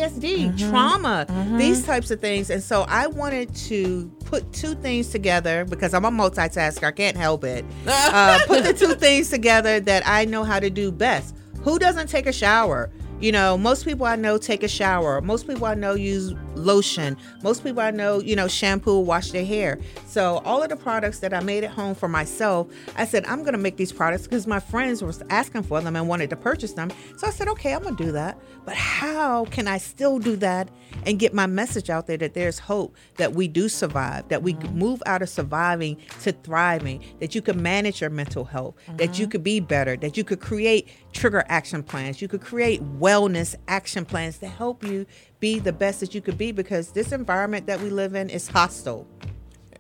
trauma, these types of things. And so I wanted to put two things together because I'm a multitasker. I can't help it. Uh, put the two things together that I know how to do best. Who doesn't take a shower? You know, most people I know take a shower. Most people I know use lotion. Most people I know, you know, shampoo, wash their hair. So all of the products that I made at home for myself, I said I'm gonna make these products because my friends were asking for them and wanted to purchase them. So I said, okay, I'm gonna do that. But how can I still do that and get my message out there that there's hope, that we do survive, that we mm-hmm. move out of surviving to thriving, that you can manage your mental health, that you mm-hmm. could be better, that you could create trigger action plans, you could create wellness action plans to help you be the best that you could be because this environment that we live in is hostile.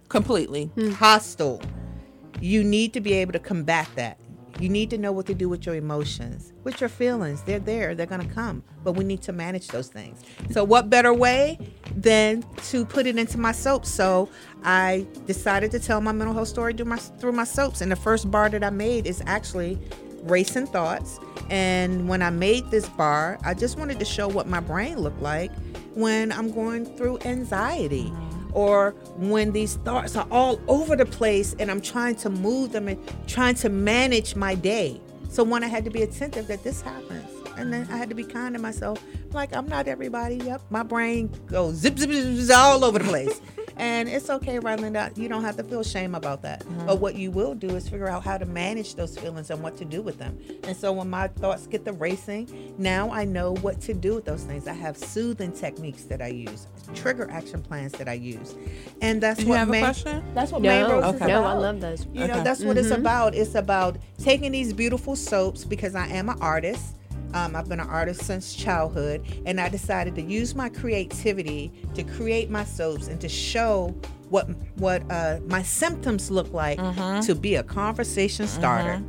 Completely. Hmm. Hostile. You need to be able to combat that. You need to know what to do with your emotions, with your feelings. They're there, they're going to come, but we need to manage those things. So, what better way than to put it into my soaps? So, I decided to tell my mental health story through my, through my soaps. And the first bar that I made is actually Racing Thoughts. And when I made this bar, I just wanted to show what my brain looked like when I'm going through anxiety mm-hmm. or when these thoughts are all over the place and I'm trying to move them and trying to manage my day. So one, I had to be attentive that this happens. And then I had to be kind to myself. Like, I'm not everybody. Yep. My brain goes zip, zip, zip, zip all over the place. and it's okay, Rolinda. You don't have to feel shame about that. But what you will do is figure out how to manage those feelings and what to do with them. And so when my thoughts get the racing, now I know what to do with those things. I have soothing techniques that I use, trigger action plans that I use. And that's Do you what have a main- question? That's what No, Maine Rose is okay. no, I love those. You know, Okay. that's what it's Mhm. about. It's about taking these beautiful soaps because I am an artist. Um, I've been an artist since childhood, and I decided to use my creativity to create my soaps and to show what what uh, my symptoms look like to be a conversation starter.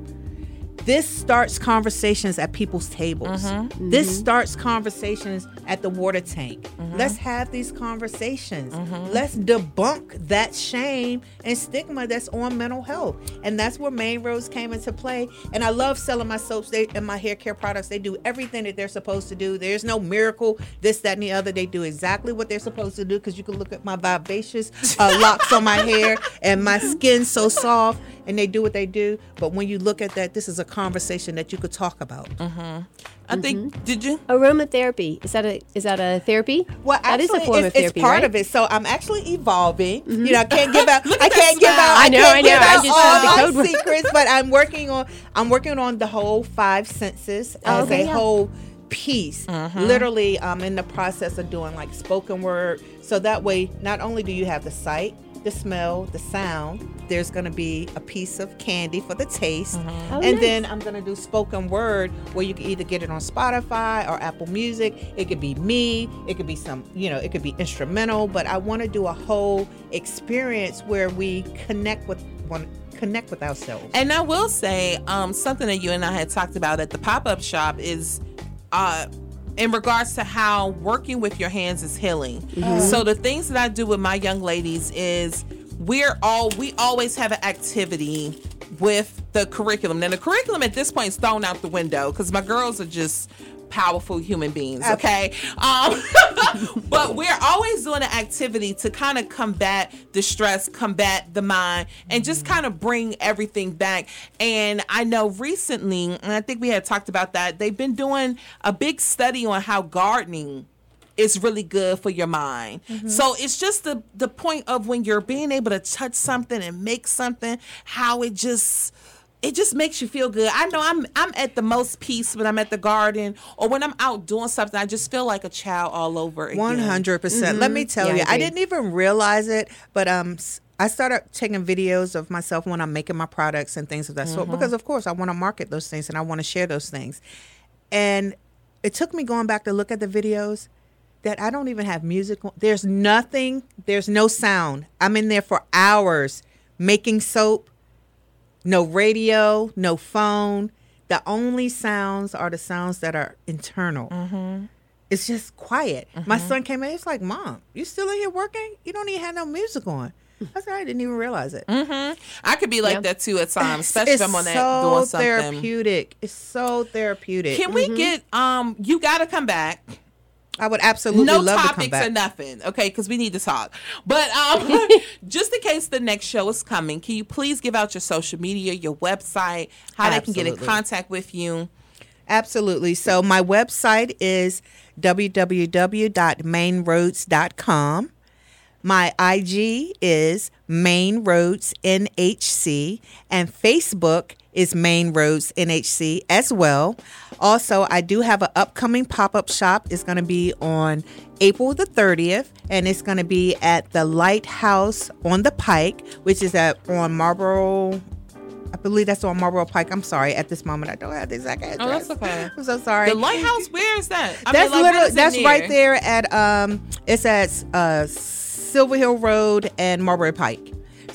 This starts conversations at people's tables. Mm-hmm. This mm-hmm. starts conversations at the water tank. Mm-hmm. Let's have these conversations. Let's debunk that shame and stigma that's on mental health. And that's where Maine Rose came into play. And I love selling my soaps they, and my hair care products. They do everything that they're supposed to do. There's no miracle, this, that, and the other. They do exactly what they're supposed to do because you can look at my vivacious uh, locks on my hair and my skin so soft and they do what they do. But when you look at that, this is a conversation that you could talk about. Mm-hmm. I think. Mm-hmm. Did you aromatherapy? Is that a is that a therapy? Well, that is a form it's, of therapy, it's part right? of it. So I'm actually evolving. Mm-hmm. You know, I can't give out. I can't give smile. out. I know, can't I know. give I just heard the all code my secrets, but I'm working on. I'm working on the whole five senses as okay, a yeah. whole piece. Literally, I'm in the process of doing like spoken word. So that way, not only do you have the sight, the smell, the sound. There's going to be a piece of candy for the taste. Oh, and nice. then I'm going to do spoken word where you can either get it on Spotify or Apple Music. It could be me, it could be some, you know, it could be instrumental, but I want to do a whole experience where we connect with one connect with ourselves. And I will say, um, something that you and I had talked about at the pop up shop is uh, in regards to how working with your hands is healing. Mm-hmm. So the things that I do with my young ladies is we're all we always have an activity with the curriculum. Now the curriculum at this point is thrown out the window because my girls are just powerful human beings okay um but we're always doing an activity to kind of combat the stress combat the mind and just kind of bring everything back and i know recently and i think we had talked about that they've been doing a big study on how gardening is really good for your mind. So it's just the the point of when you're being able to touch something and make something, how it just it just makes you feel good. I know I'm I'm at the most peace when I'm at the garden or when I'm out doing something. I just feel like a child all over again. One hundred percent. Let me Mhm. tell Yeah, you, I agree. didn't even realize it, but um, I started taking videos of myself when I'm making my products and things of that sort Mhm. because, of course, I want to market those things and I want to share those things. And it took me going back to look at the videos that I don't even have music. There's nothing. There's no sound. I'm in there for hours making soap. No radio, no phone. The only sounds are the sounds that are internal Mm-hmm. it's just quiet. My Mhm. son came in. He's like, "Mom, you still in here working? You don't even have no music on." I said, "I didn't even realize it." Mm-hmm. I could be like Yeah. that too at times, especially if I'm on that so doing something. therapeutic. It's so therapeutic. Can we get um? You got to come back. I would absolutely no love to come topics back. or nothing, okay? Because we need to talk. But um, just in case the next show is coming, can you please give out your social media, your website, how they can get in contact with you? Absolutely. So my website is www.mainroads.com. My IG is Main Roads NHC, and Facebook is Main Roads NHC as well. Also, I do have an upcoming pop up shop. It's going to be on April the 30th, and it's going to be at the Lighthouse on the Pike, which is at on Marlboro. I believe that's on Marlboro Pike. I'm sorry. At this moment, I don't have the exact address. Oh, that's okay. I'm so sorry. The lighthouse, where is that? I that's mean, like, that's near? right there at um it's at uh Silver Hill Road and Marlboro Pike.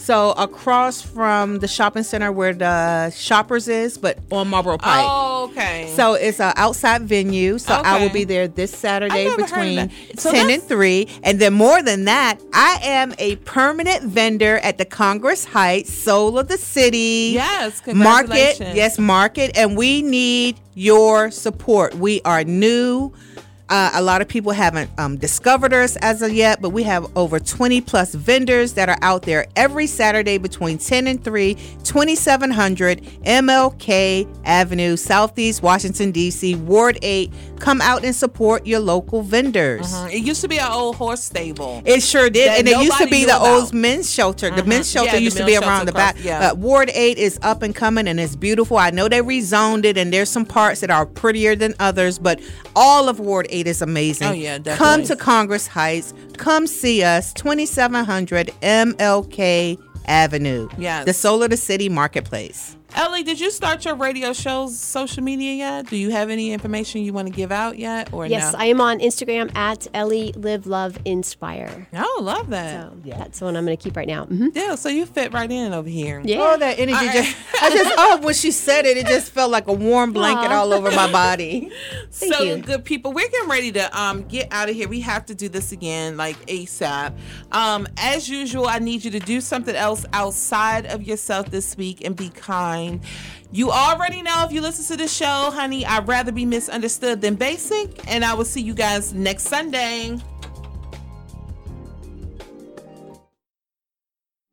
So across from the shopping center where the shoppers is, but on Marlboro Pike. Oh, okay. So it's an outside venue. So I will be there this Saturday never heard of between. So 10 and 3. And then more than that, I am a permanent vendor at the Congress Heights Soul of the City. Yes, Market. Yes, market. And we need your support. We are new. Uh, a lot of people haven't um, discovered us as of yet, but we have over 20 plus vendors that are out there every Saturday between 10 and 3, 2700 MLK Avenue, Southeast Washington, D.C., Ward 8. Come out and support your local vendors. Mhm. It used to be an old horse stable. It sure did, and it used to be the about. old men's shelter. The men's shelter Yeah, used to be around the back. yeah. Uh, Ward Eight is up and coming, and it's beautiful. I know they rezoned it, and there's some parts that are prettier than others, but all of Ward Eight is amazing. Oh, yeah, Come to Congress Heights. Come see us, 2700 MLK Avenue. Yes. the Soul of the City Marketplace. Ellie, did you start your radio show's social media yet? Do you have any information you want to give out yet, or Yes, no? I am on Instagram at Ellie Live Love Inspire. Oh, love that. So that's the one I'm going to keep right now. Mhm. Yeah, so you fit right in over here. Yeah. Oh, that energy All right. just, I just, oh, when she said it, it just felt like a warm blanket Aw. all over my body. so you. good people we're getting ready to um get out of here we have to do this again like asap um as usual i need you to do something else outside of yourself this week and be kind mind. You already know if you listen to the show, honey, I'd rather be misunderstood than basic. And I will see you guys next Sunday.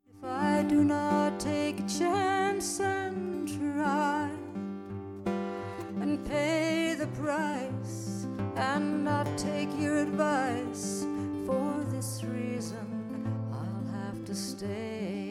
If I do not take a chance and try and pay the price and not take your advice for this reason, I'll have to stay.